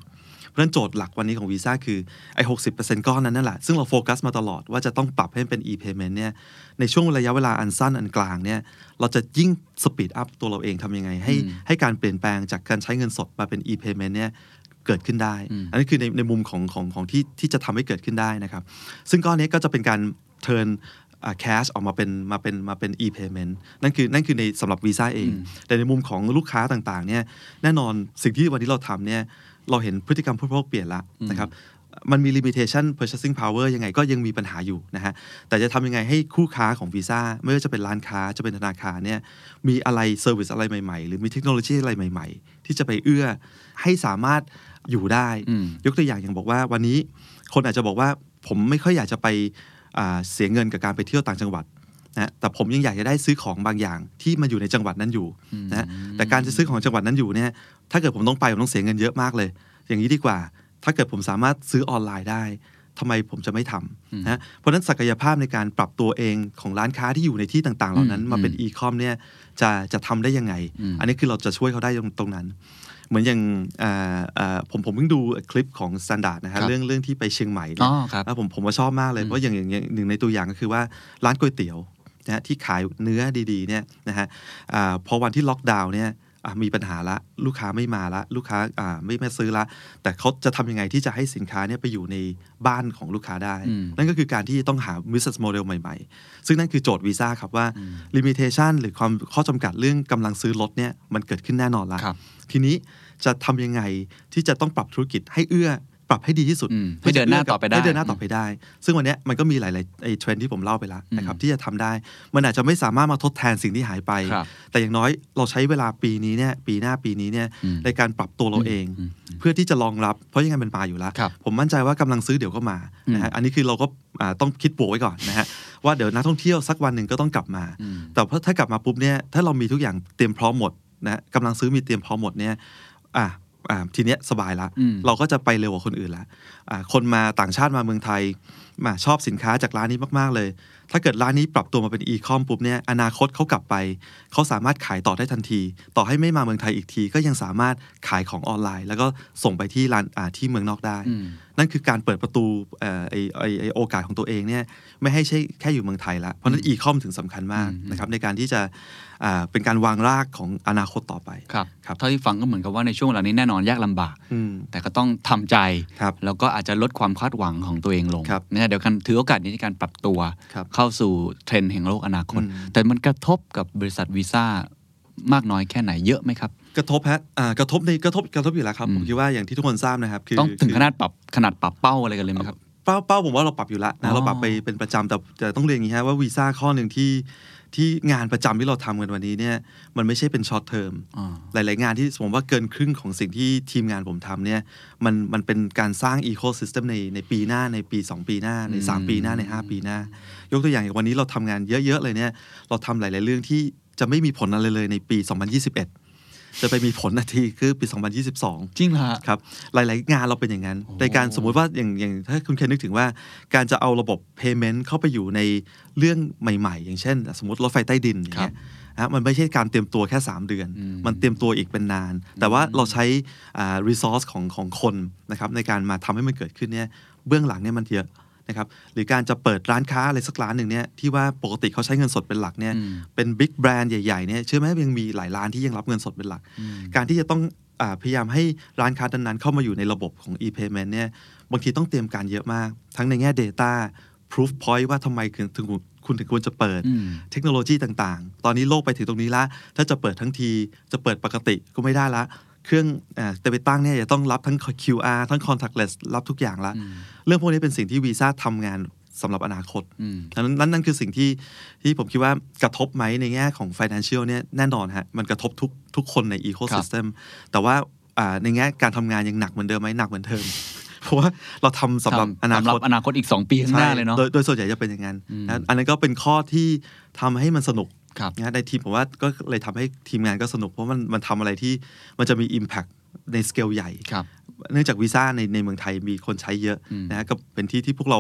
เพราะฉะนั้นโจทย์หลักวันนี้ของวีซ่าคือไอ้หกก้อนนั้นนั่นแหละ ซึ่งเราโฟกัสมาตลอดว่าจะต้องปรับให้เป็น e-payment เนี่ยในช่วงระยะเวลาอันสั้นอันกลางเนี่ยเราจะยิ่งสปีดอัพตัวเราเองทำยังไง ให้อืมให้การเปลี่ยนแปลงจากการใช้เงินสดมาเป็น e-payment เนี่ยเกิดขึ้นได้อืมอันนี้คือในในมุมของของของที่ที่จะทำให้เกิดขึ้นได้นะครับ ซึ่งก้อนนี้ก็จะเป็นการ turn อ่า cash ออกมาเป็นมาเป็นมาเป็น e-payment นั่นคือนั่นคือในสำหรับวีซ่าเองอืมแต่ในมุมของลูกค้าต่างๆเนี่ยแน่นอนสิ่งที่วันนี้เราทำเนี่ยเราเห็นพฤติกรรมผู้บริโภคเปลี่ยนละนะครับมันมี limitation purchasing power ยังไงก็ยังมีปัญหาอยู่นะฮะ แต่จะทำยังไงให้คู่ค้าของวีซ่าไม่ว่าจะเป็นร้านค้าจะเป็นธนาคารเนี่ยมีอะไร service อะไรใหม่ๆ หรือมีเทคโนโลยีอะไรใหม่ ๆ ที่จะไปเอื้อให้สามารถอยู่ได้อืมยกตัวอย่างอย่างบอกว่าวันนี้คนอาจจะบอกว่าผมไม่ค่อยอยากจะไปอ่า เสียเงินกับการไปเที่ยวต่างจังหวัดนะแต่ผมยังอยากจะได้ซื้อของบางอย่างที่มาอยู่ในจังหวัดนั้นอยู่นะฮะแต่การจะซื้อของจังหวัดนั้นอยู่เนี่ยถ้าเกิดผมต้องไปผมต้องเสียเงินเยอะมากเลย อย่างนี้ดีกว่า ถ้าเกิดผมสามารถซื้อออนไลน์ได้ทำไมผมจะไม่ทำนะฮะเพราะฉะนั้นศักยภาพในการปรับตัวเองของร้านค้าที่อยู่ในที่ต่าง ๆ เหล่านั้นอืมมาเป็นอืมอีคอมเนี่ยจะจะทำได้ยังไงอืมอันนี้คือเราจะช่วยเขาได้ตรงตรงนั้นเห มือนอย่างอ่าอ่าผมผมเพิ่งดูคลิปของ s แ a นดาร์ดนะครัฮะบเรื่องเรื่องที่ไปเชียงใหม่เนี่ยอ๋อครับแล้วผมผมว่าชอบมากเลยเพราะอย่างอย่างอย่างหนึ่งในตัวอย่างก็คือว่าร้านก๋วยเตี๋ยวนะฮะที่ขายเนื้อดีๆเนี่ยนะฮะอาพอวันที่ล็อกดาวน์เนี่ยอะมีปัญหาละลูกค้าไม่มาละ ลูกค้าอ่าไม่มาซื้อละ แต่เขาจะทำยังไงที่จะให้สินค้าเนี่ยไปอยู่ในบ้านของลูกค้าได้อืมนั่นก็คือการที่ต้องหา business model ใหม่ๆ ซึ่งนั่นคือโจทย์วีซ่าครับว่า limitation หรือความข้อจำกัดเรื่องกำลังซื้อลดเนี่ยมันเกิดขึ้นแน่นอนละครับทีนี้ จะทำยังไงที่จะต้องปรับธุรกิจให้เอื้อปรับให้ดีที่สุดอืมให้เดินหน้าต่อไปได้ให้เดินหน้าต่อไปได้ ซึ่งวันเนี้ยมันก็มีหลายๆไอ้เทรนด์ที่ผมเล่าไปแล้วนะครับที่จะทำได้ มันอาจจะไม่สามารถมาทดแทนสิ่งที่หายไปครับแต่อย่างน้อยเราใช้เวลาปีนี้เนี่ยปีหน้าปีนี้เนี่ยอืมในการปรับตัวเราเองอืมเพื่อที่จะรองรับ เพราะยังไงมันมาอยู่แล้วครับผมมั่นใจว่ากำลังซื้อเดี๋ยวก็มานะฮะอืมอันนี้คือเราก็อ่าต้องคิดบวกไว้ก่อนนะฮะว่าเดี๋ยวนักท่องเที่ยวสักวันหนึ่งก็ต้องกลับมาอืมแต่พอถ้ากลับมาปุ๊บเนี่ยถ้าเรามีทุกอย่างเตรียมพร้อมหมดนะฮะกำลังซื้อมีเตรียมพร้อมหมดเนี่ย อะอ่าทีเนี้ยสบายละอืมเราก็จะไปเร็วกว่าคนอื่นละอ่าคนมาต่างชาติมาเมืองไทยมาชอบสินค้าจากร้านนี้มาก ๆ เลย ถ้าเกิดร้านนี้ปรับตัวมาเป็นอีคอมปุ๊บเนี่ยอนาคตเขากลับไป เขาสามารถขายต่อได้ทันที ต่อให้ไม่มาเมืองไทยอีกที ก็ยังสามารถขายของออนไลน์ แล้วก็ส่งไปที่ร้านอ่าที่เมืองนอกได้อืมนั่นคือการเปิดประตูเอ่อไอไอไอโอกาสของตัวเองเนี่ยไม่ให้ใช่แค่อยู่เมืองไทยละเพราะฉะนั้นอีคอมถึงสำคัญมากอืมนะครับในการที่จะอ่าเป็นการวางรากของอนาคตต่อไปครับครับเท่าที่ฟังก็เหมือนกับว่าในช่วงเวลานี้แน่นอนยากลำบากอืมแต่ก็ต้องทำใจครับแล้วก็อาจจะลดความคาดหวังของตัวเองลงครับนะเดี๋ยวกันถือโอกาสนี้ในการปรับตัวครับเข้าสู่เทรนด์แห่งโลกอนาคตอืมแต่มันกระทบกับบริษัทวีซ่ามากน้อยแค่ไหนเยอะไหมครับ กระทบฮะอ่ากระทบในกระทบกระทบอยู่แล้วครับอืมผมคิดว่าอย่างที่ทุกคนทราบนะครับคือต้องถึงคือขนาดปรับขนาดปรับเป้าอะไรกันเลยไหมครับเป้าเป้าผมว่าเราปรับอยู่แล้วอ๋นะอเราปรับไปเป็นประจำแต่แต่ต้องเรียนอย่างนี้ฮะว่าวีซ่าข้อหนึ่งที่ที่งานประจำที่เราทำกันวันนี้เนี่ยมันไม่ใช่เป็น short term อ่าหลาย ๆ งานที่ผมว่าเกินครึ่งของสิ่งที่ทีมงานผมทำเนี่ยมันมันเป็นการสร้างอีโค y ิสเต็มในในปีหน้าในปี 2 ปีหน้าใน 3 ปีหน้าใน 5 ปีหน้า ยกตัวอย่างอย่างวันนี้เราทำงานเยอะ ๆ เลยเนี่ยเราทำหลาย ๆ เรื่องที่ จะไม่มีผลอะไรเลยในปี 2021 จะไปมีผลอีกทีคือปี 2022 จริงเหรอฮะครับ หลาย ๆ งานเราเป็นอย่างนั้นโอ้ในการสมมุติว่าอย่างอย่างถ้าคุณเคนนึกถึงว่า การจะเอาระบบ payment เข้าไปอยู่ในเรื่องใหม่ ๆ อย่างเช่น สมมติรถไฟใต้ดินอย่างเงี้ยนะมันไม่ใช่การเตรียมตัวแค่ 3 เดือนอืมมันเตรียมตัวอีกเป็นนาน แต่ว่าเราใช้อ่า resource ของของคนนะครับในการมาทำให้มันเกิดขึ้นเนี่ยเบื้องหลังเนี่ยมันเยอะ นะครับหรือการจะเปิดร้านค้าอะไรสักร้านหนึ่งเนี่ยที่ว่าปกติเขาใช้เงินสดเป็นหลักเนี่ยอืมเป็นบิ๊กแบรนด์ใหญ่ๆเนี่ยเชื่อไหมยังมีหลายร้านที่ยังรับเงินสดเป็นหลัก การที่จะต้องอาพยายามให้ร้านค้านั้นๆเข้ามาอยู่ในระบบของ e-payment เนี่ยบางทีต้องเตรียมการเยอะมาก ทั้งในแง่ Data proof point ว่าทำไมถึงถึงคุณถึงควรจะเปปิดอืมเทคโนโลยีต่างๆ ตอนนี้โลกไปถึงตรงนี้ละ ถ้าจะเปิดทั้งทีจะเปิดปกติก็ไม่ได้ละ เครื่องอ่าจะไปตั้งเนี่ยจะต้องรับทั้ง QR ทั้ง contactless รับทุกอย่างละ เรื่องพวกนี้เป็นสิ่งที่วีซ่าทำงานสำหรับอนาคตอืมนั่นนั่นนั่นคือสิ่งที่ที่ผมคิดว่ากระทบไหมในแง่ของ financial เนี่ยแน่นอนฮะมันกระทบทุกทุกคนใน ecosystem แต่ว่าอ่าในแง่การทำงานยังหนักเหมือนเดิมไหมหนักเหมือนเดิมเพราะว่าเราทำสำหรับอนาสำหรัคบตอนาคตอีก 2 ปีข้างหน้าเลยเนาะโดยโดยส่วนใหญ่จะเป็นอย่างนั้นอืมนะอันนั้นก็เป็นข้อที่ทำให้มันสนุกครับนะในทีมผมว่าก็เลยทำให้ทีมงานก็สนุก เพราะมันมันทำอะไรที่มันจะมี Impact ในสเกลใหญ่ครับ เนื่องจากวีซ่าในในเมืองไทยมีคนใช้เยอะอืมนะฮะก็เป็นที่ที่พวกเรา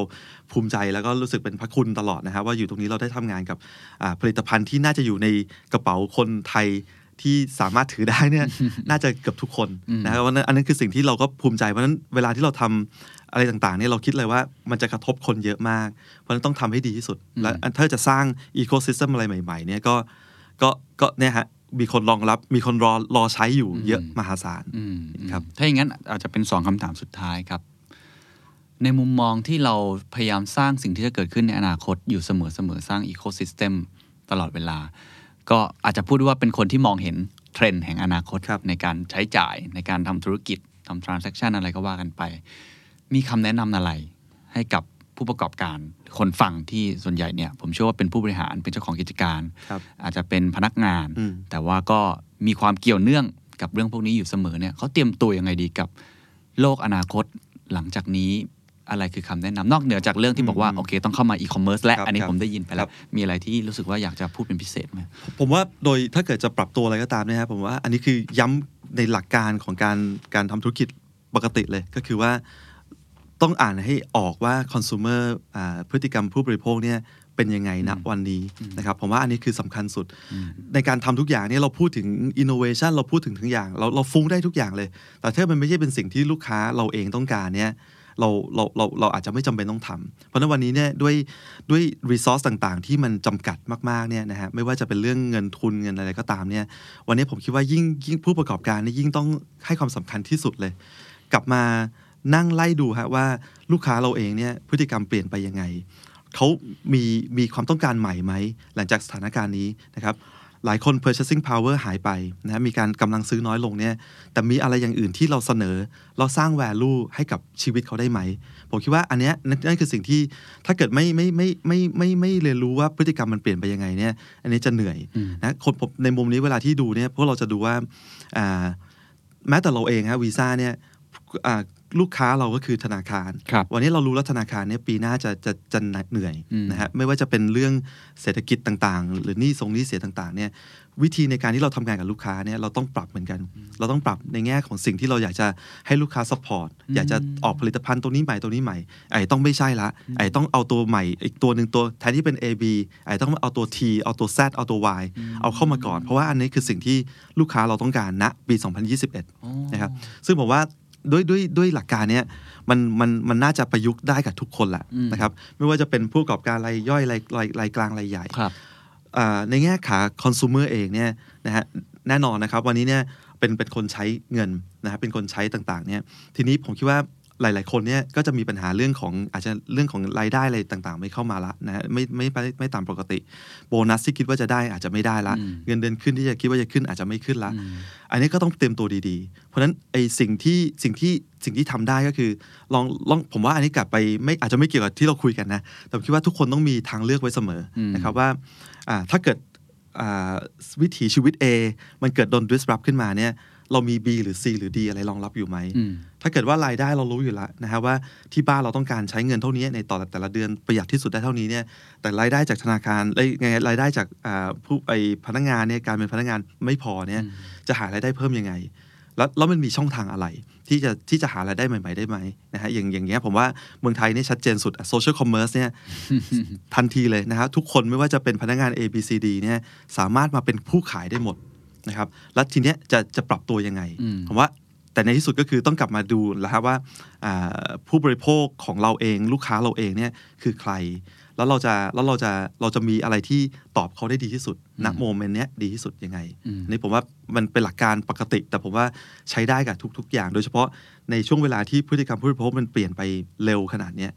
ภูมิใจแล้วก็รู้สึกเป็นพระคุณตลอดนะฮะว่าอยู่ตรงนี้เราได้ทำงานกับอ่าผลิตภัณฑ์ที่น่าจะอยู่ในกระเป๋าคนไทยที่สามารถถือได้เนี่ยน่าจะเกือบทุกคนอืมนะครับวันนั้นอันนั้นคือสิ่งที่เราก็ภูมิใจเพราะฉะนั้นเวลาที่เราทำอะไรต่างๆเนี่ยเราคิดเลยว่ามันจะกระทบคนเยอะมาก เพราะฉะนั้นต้องทำให้ดีที่สุด และอันถ้าจะสร้างอีโค y ิสเต็มอะไรใหม่ ๆ เนี่ยก็ก็ก็เนี่ยฮะ มีคนรองรับ มีคนรอรอใช้อยู่เยอะมหาศาลอืมครับ ถ้าอย่างนั้นอาจจะเป็นสองคำถามสุดท้ายครับ ในมุมมองที่เราพยายามสร้างสิ่งที่จะเกิดขึ้นในอนาคตอยู่เสมอเสมอสร้างอีโค y ิสเต็มตลอดเวลา ก็อาจจะพูดว่าเป็นคนที่มองเห็นเทรนด์แห่งอนาคตครับในการใช้จ่ายในการทำธุรกิจทำทราน s ั c t ชันอะไรก็ว่ากันไป มีคำแนะนำอะไรให้กับ ผู้ประกอบการคนฟังที่ส่วนใหญ่เนี่ยผมเชื่อว่าเป็นผู้บริหารเป็นเจ้าของกิจการครับอาจจะเป็นพนักงานอืมแต่ว่าก็มีความเกี่ยวเนื่องกับเรื่องพวกนี้อยู่เสมอเนี่ยเขาเตรียมตัวยังไงดีกับโลกอนาคตหลังจากนี้อะไรคือคำแนะนำนอกเหนือจากเรื่องที่บอกว่าอืมโอเค ต้องเข้ามาอีคอมเมิร์ซและครับอันนี้ครับผมได้ยินไปแล้ครัวบมีอะไรที่รู้สึกว่าอยากจะพูดเป็นพิเศษไหมผมว่าโดยถ้าเกิดจะปรับตัวอะไรก็ตามเนะครับผมว่าอันนี้คือย้ำในหลักการของการการทำธุรกิจปกติเลยก็คือว่า ต้องอ่านให้ออกว่า consumer อ่าพฤติกรรมผู้บริโภคเนี่ยเป็นยังไงณวันนี้นะครับผมว่าอันนี้คือสำคัญสุด ในการทำทุกอย่างเนี่ยเราพูดถึง innovation เราพูดถึงทุกอย่าง เราเราฟุ้งได้ทุกอย่างเลย แต่ถ้ามันไม่ใช่เป็นสิ่งที่ลูกค้าเราเองต้องการเนี่ยเราเราเราเราอาจจะไม่จำเป็นต้องทำเพราะฉะนั้นวันนี้เนี่ยด้วยด้วยรีซอสต่างๆ ที่มันจำกัดมากๆเนี่ยนะฮะไม่ว่าจะเป็นเรื่องเงินทุนเงินอะไรก็ตามเนี่ยวันนี้ผมคิดว่ายิ่งยิ่งผู้ประกอบการเนี่ยยิ่งต้องให้ความสำคัญที่สุดเลย กลับมา นั่งไล่ดูฮะว่าลูกค้าเราเองเนี่ยพฤติกรรมเปลี่ยนไปยังไงเขามีมีความต้องการใหม่ไหม หลังจากสถานการณ์นี้นะครับหลายคน purchasing power หายไปนะมีการกำลังซื้อน้อยลงเนี่ยแต่มีอะไรอย่างอื่นที่เราเสนอ เราสร้าง value ให้กับชีวิตเขาได้ไหม ผมคิดว่าอันเนี้ยนั่นคือสิ่งที่ถ้าเกิดไม่ไม่ไม่ไม่ไม่ไม่เรียนรู้ว่าพฤติกรรมมันเปลี่ยนไปยังไงเนี่ยอันนี้จะเหนื่อยนะคนผมในมุมนี้เวลาที่ดูเนี่ยพวกเราจะดูว่าแม้แต่เราเองฮะวีซ่าเนี่ย ลูกค้าเราก็คือธนาคารครับวันนี้เรารู้แล้วธนาคารเนี่ยปีหน้าจะจะจะเหนื่อยอืมนะฮะไม่ว่าจะเป็นเรื่องเศรษฐกิจต่างๆ หรือหนี้ทรงหนี้เสียต่างๆเนี่ยวิธีในการที่เราทำงานกับลูกค้าเนี่ยเราต้องปรับเหมือนกัน เราต้องปรับในแง่ของสิ่งที่เราอยากจะให้ลูกค้า support อยากจะออกผลิตภัณฑ์ตัวนี้ใหม่ตัวนี้ใหม่ไอ้ต้องไม่ใช่ละไอ้ต้องเอาตัวใหม่ อีกตัวหนึ่งตัวแทนที่เป็น A B ไอ้ต้องเอาตัว T เอาตัว Z เอาตัว Y เอาเข้ามาก่อน เพราะว่าอันนี้คือสิ่งที่ลูกค้าเราต้องการณปี 2021 นะครับซึ่งผมว่า ด้วยด้วยด้วยหลักการเนี้ยมันมันมันน่าจะประยุกต์ได้กับทุกคนแหละอืมนะครับ ไม่ว่าจะเป็นผู้ประกอบการรายย่อยรายรายรายกลางรายใหญ่ครับอ่าในแง่ขาคอน sumer เองเนี่ยนะฮะแน่นอนนะครับ วันนี้เนี่ยเป็นเป็นคนใช้เงินนะครับเป็นคนใช้ต่างๆเนี่ยทีนี้ผมคิดว่า หลาย ๆ คนเนี่ยก็จะมีปัญหาเรื่องของอาจจะเรื่องของรายได้อะไรต่างๆ ไม่เข้ามาละนะฮะไม่ไม่ไม่ไม่ตามปกติ โบนัสที่คิดว่าจะได้อาจจะไม่ได้ละอืมเงินเดือนขึ้นที่จะคิดว่าจะขึ้นอาจจะไม่ขึ้นละอืมอันนี้ก็ต้องเตรียมตัวดีๆ เพราะฉะนั้นไอ้สิ่งที่สิ่งที่สิ่งที่ทำได้ก็คือลองลองผมว่าอันนี้กลับไปไม่อาจจะไม่เกี่ยวกับที่เราคุยกันนะแต่ผมคิดว่าทุกคนต้องมีทางเลือกไว้เสมออมนะครับว่าอ่าถ้าเกิดอ่าวิถีชีวิต A มันเกิดโดน disrupt ขึ้นมาเนี่ย เรามี B หรือ C หรือ D อะไรรองรับอยู่ไหมอืมถ้าเกิดว่ารายได้เรารู้อยู่แล้วนะครับว่าที่บ้านเราต้องการใช้เงินเท่านี้ในต่อแต่ละเดือนประหยัดที่สุดได้เท่านี้เนี่ยแต่รายได้จากธนาคารเอ้ยไงรายได้จากอ่าผู้ไอพนักงานเนี่ยการเป็นพนักงานไม่พอเนี่ยจะหารายได้เพิ่มยังไง แล้วแล้วมันมีช่องทางอะไร ที่จะที่จะหารายได้ใหม่ ๆ ได้ไหมนะฮะอย่างอย่างเงี้ยผมว่าเมืองไทยเนี่ยชัดเจนสุด social commerce เนี่ยทันทีเลยนะครับทุกคนไม่ว่าจะเป็นพนักงาน A B C D เนี่ยสามารถมาเป็นผู้ขายได้หมด นะครับแล้วทีเนี้ยจะจะปรับตัวยังไงอืมผมว่าแต่ในที่สุดก็คือต้องกลับมาดูแล้วครับว่าอ่าผู้บริโภคของเราเองลูกค้าเราเองเนี่ยคือใคร แล้วเราจะแล้วเราจะเราจะมีอะไรที่ตอบเขาได้ดีที่สุดณโมเมนต์เนี้ยดีที่สุดยังไงอืมอันนี่ผมว่ามันเป็นหลักการปกติ แต่ผมว่าใช้ได้กับทุก ๆ อย่าง โดยเฉพาะในช่วงเวลาที่พฤติกรรมผู้บริโภคมันเปลี่ยนไปเร็วขนาดเนี้ย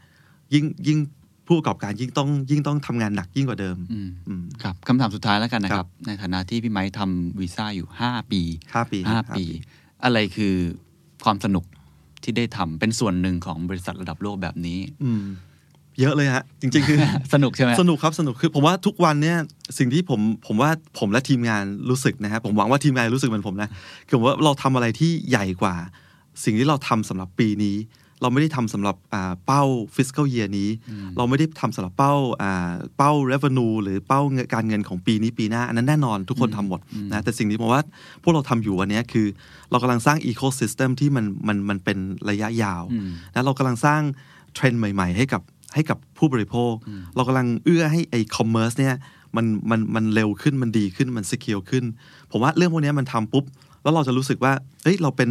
ยิ่งยิ่ง ผู้ประกอบการยิ่งต้องยิ่งต้องทำงานหนักยิ่งกว่าเดิมอืมอืมครับคำถามสุดท้ายแล้วกันนะคครัรับบในฐานะที่พี่ไม้ทำวีซ่าอยู่ 5 ปีห้าปีห้าห้าปีปี อะไรคือความสนุกที่ได้ทำเป็นส่วนหนึ่งของบริษัทระดับโลกแบบนี้ อืมเยอะเลยฮะ จริง ๆ คือ สนุกใช่ไหมสนุกครับสนุกคือผมว่าทุกวันเนี่ยสิ่งที่ผมผมว่าผมและทีมงานรู้สึกนะครับผมหวังว่าทีมงานรู้สึกเหมือนผมนะคือผมว่าเราทำอะไรที่ใหญ่กว่า สิ่งที่เราทำสำหรับปีนี้ เราไม่ได้ทำสำหรับอ่าเป้า fiscal year นี้ เราไม่ได้ทำสำหรับเป้าอ่าเป้า revenue หรือเป้าเงินการเงินของปีนี้ปีหน้า อันนั้นแน่นอนทุกคนทำหมดนะแต่สิ่งที่ผมว่าพวกเราทำอยู่วันเนี้ยคือ เรากำลังสร้าง ecosystem ที่มันมันมันเป็นระยะยาวอืมนะเรากำลังสร้างเทรนด์ใหม่ ๆ ให้กับให้กับผู้บริโภค เรากำลังเอื้อให้ไอ้ commerce เนี่ยมันมันมันเร็วขึ้นมันดีขึ้นมันสกิลขึ้น ผมว่าเรื่องพวกเนี้ยมันทำปุ๊บ แล้วเราจะรู้สึกว่าเฮ้ยเราเป็น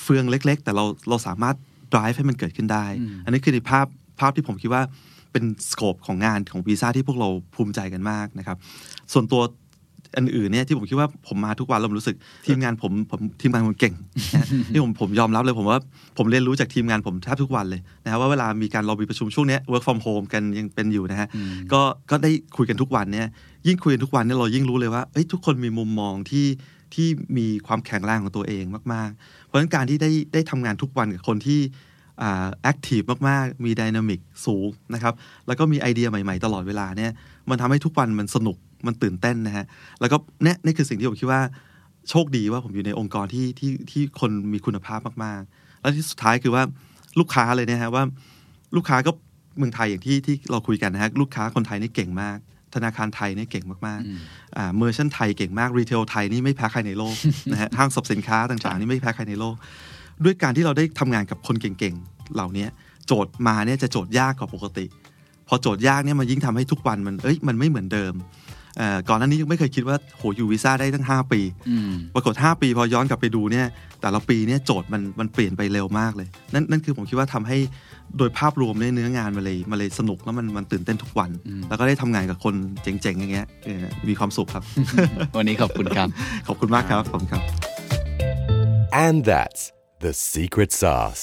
เฟืองเล็ก ๆ แต่เราเราสามารถ drive ให้มันเกิดขึ้นได้ อันนี้คือในภาพภาพที่ผมคิดว่าเป็น scope ของงานของวีซ่าที่พวกเราภูมิใจกันมากนะครับ ส่วนตัวอันอื่นเนี่ยที่ผมคิดว่าผมมาทุกวันแล้วผมรู้สึกทีมงานผมผมทีมงานผมเก่งนะที่ผมผมยอมรับเลยผมว่าผมเรียนรู้จากทีมงานผมแทบทุกวันเลยนะครับว่าเวลามีการเรามีประชุมช่วงเนี้ย work from home กันยังเป็นอยู่นะฮะก็ก็ได้คุยกันทุกวันเนี่ยยิ่งคุยกันทุกวันเนี่ยเรายิ่งรู้เลยว่าเอ้ยทุกคนมีมุมมองที่ ที่มีความแข็งแรงของตัวเองมาก ๆ เพราะฉะนั้นการที่ได้ได้ทำงานทุกวันกับคนที่อ่าแอคทีฟมาก ๆ มี dynamic สูงนะครับ แล้วก็มีไอเดียใหม่ ๆ ตลอดเวลาเนี่ย มันทำให้ทุกวันมันสนุก มันตื่นเต้นนะฮะ แล้วก็เนี่ยนี่คือสิ่งที่ผมคิดว่าโชคดีว่าผมอยู่ในองค์กรที่ที่ที่คนมีคุณภาพมาก ๆ แล้วที่สุดท้ายคือว่าลูกค้าเลยนะฮะว่า ลูกค้าก็เมืองไทยอย่างที่ที่เราคุยกันนะฮะ ลูกค้าคนไทยนี่เก่งมาก ธนาคารไทยนี่เก่งมากๆอ่า merchant ไทยเก่งมาก retail ไทยนี่ไม่แพ้ใครในโลกนะฮะห้างสรรพสินค้าต่างๆนี่ไม่แพ้ใครในโลก ด้วยการที่เราได้ทำงานกับคนเก่งๆเหล่านี้โจทย์มาเนี่ยจะโจทย์ยากกว่าปกติ พอโจทย์ยากเนี่ยมันยิ่งทำให้ทุกวันมันเอ้ยมันไม่เหมือนเดิมเอ่อ ก่อนหน้านี้ยังไม่เคยคิดว่าโหอยู่วีซ่าได้ตั้ง 5 ปีอืมปรากฏ 5 ปีพอย้อนกลับไปดูเนี่ย แต่ละปีเนี่ยโจทย์มันมันเปลี่ยนไปเร็วมากเลย นั่นนั่นคือผมคิดว่าทำให้โดยภาพรวมเนี่ยเนื้องานมันเลยมันเลยสนุกแล้วมันมันตื่นเต้นทุกวัน แล้วก็ได้ทำงานกับคนเจ๋งๆอย่างเงี้ยเออมีความสุขครับ วันนี้ขอบคุณครับ ขอบคุณมากครับผมครับ And that's the secret sauce.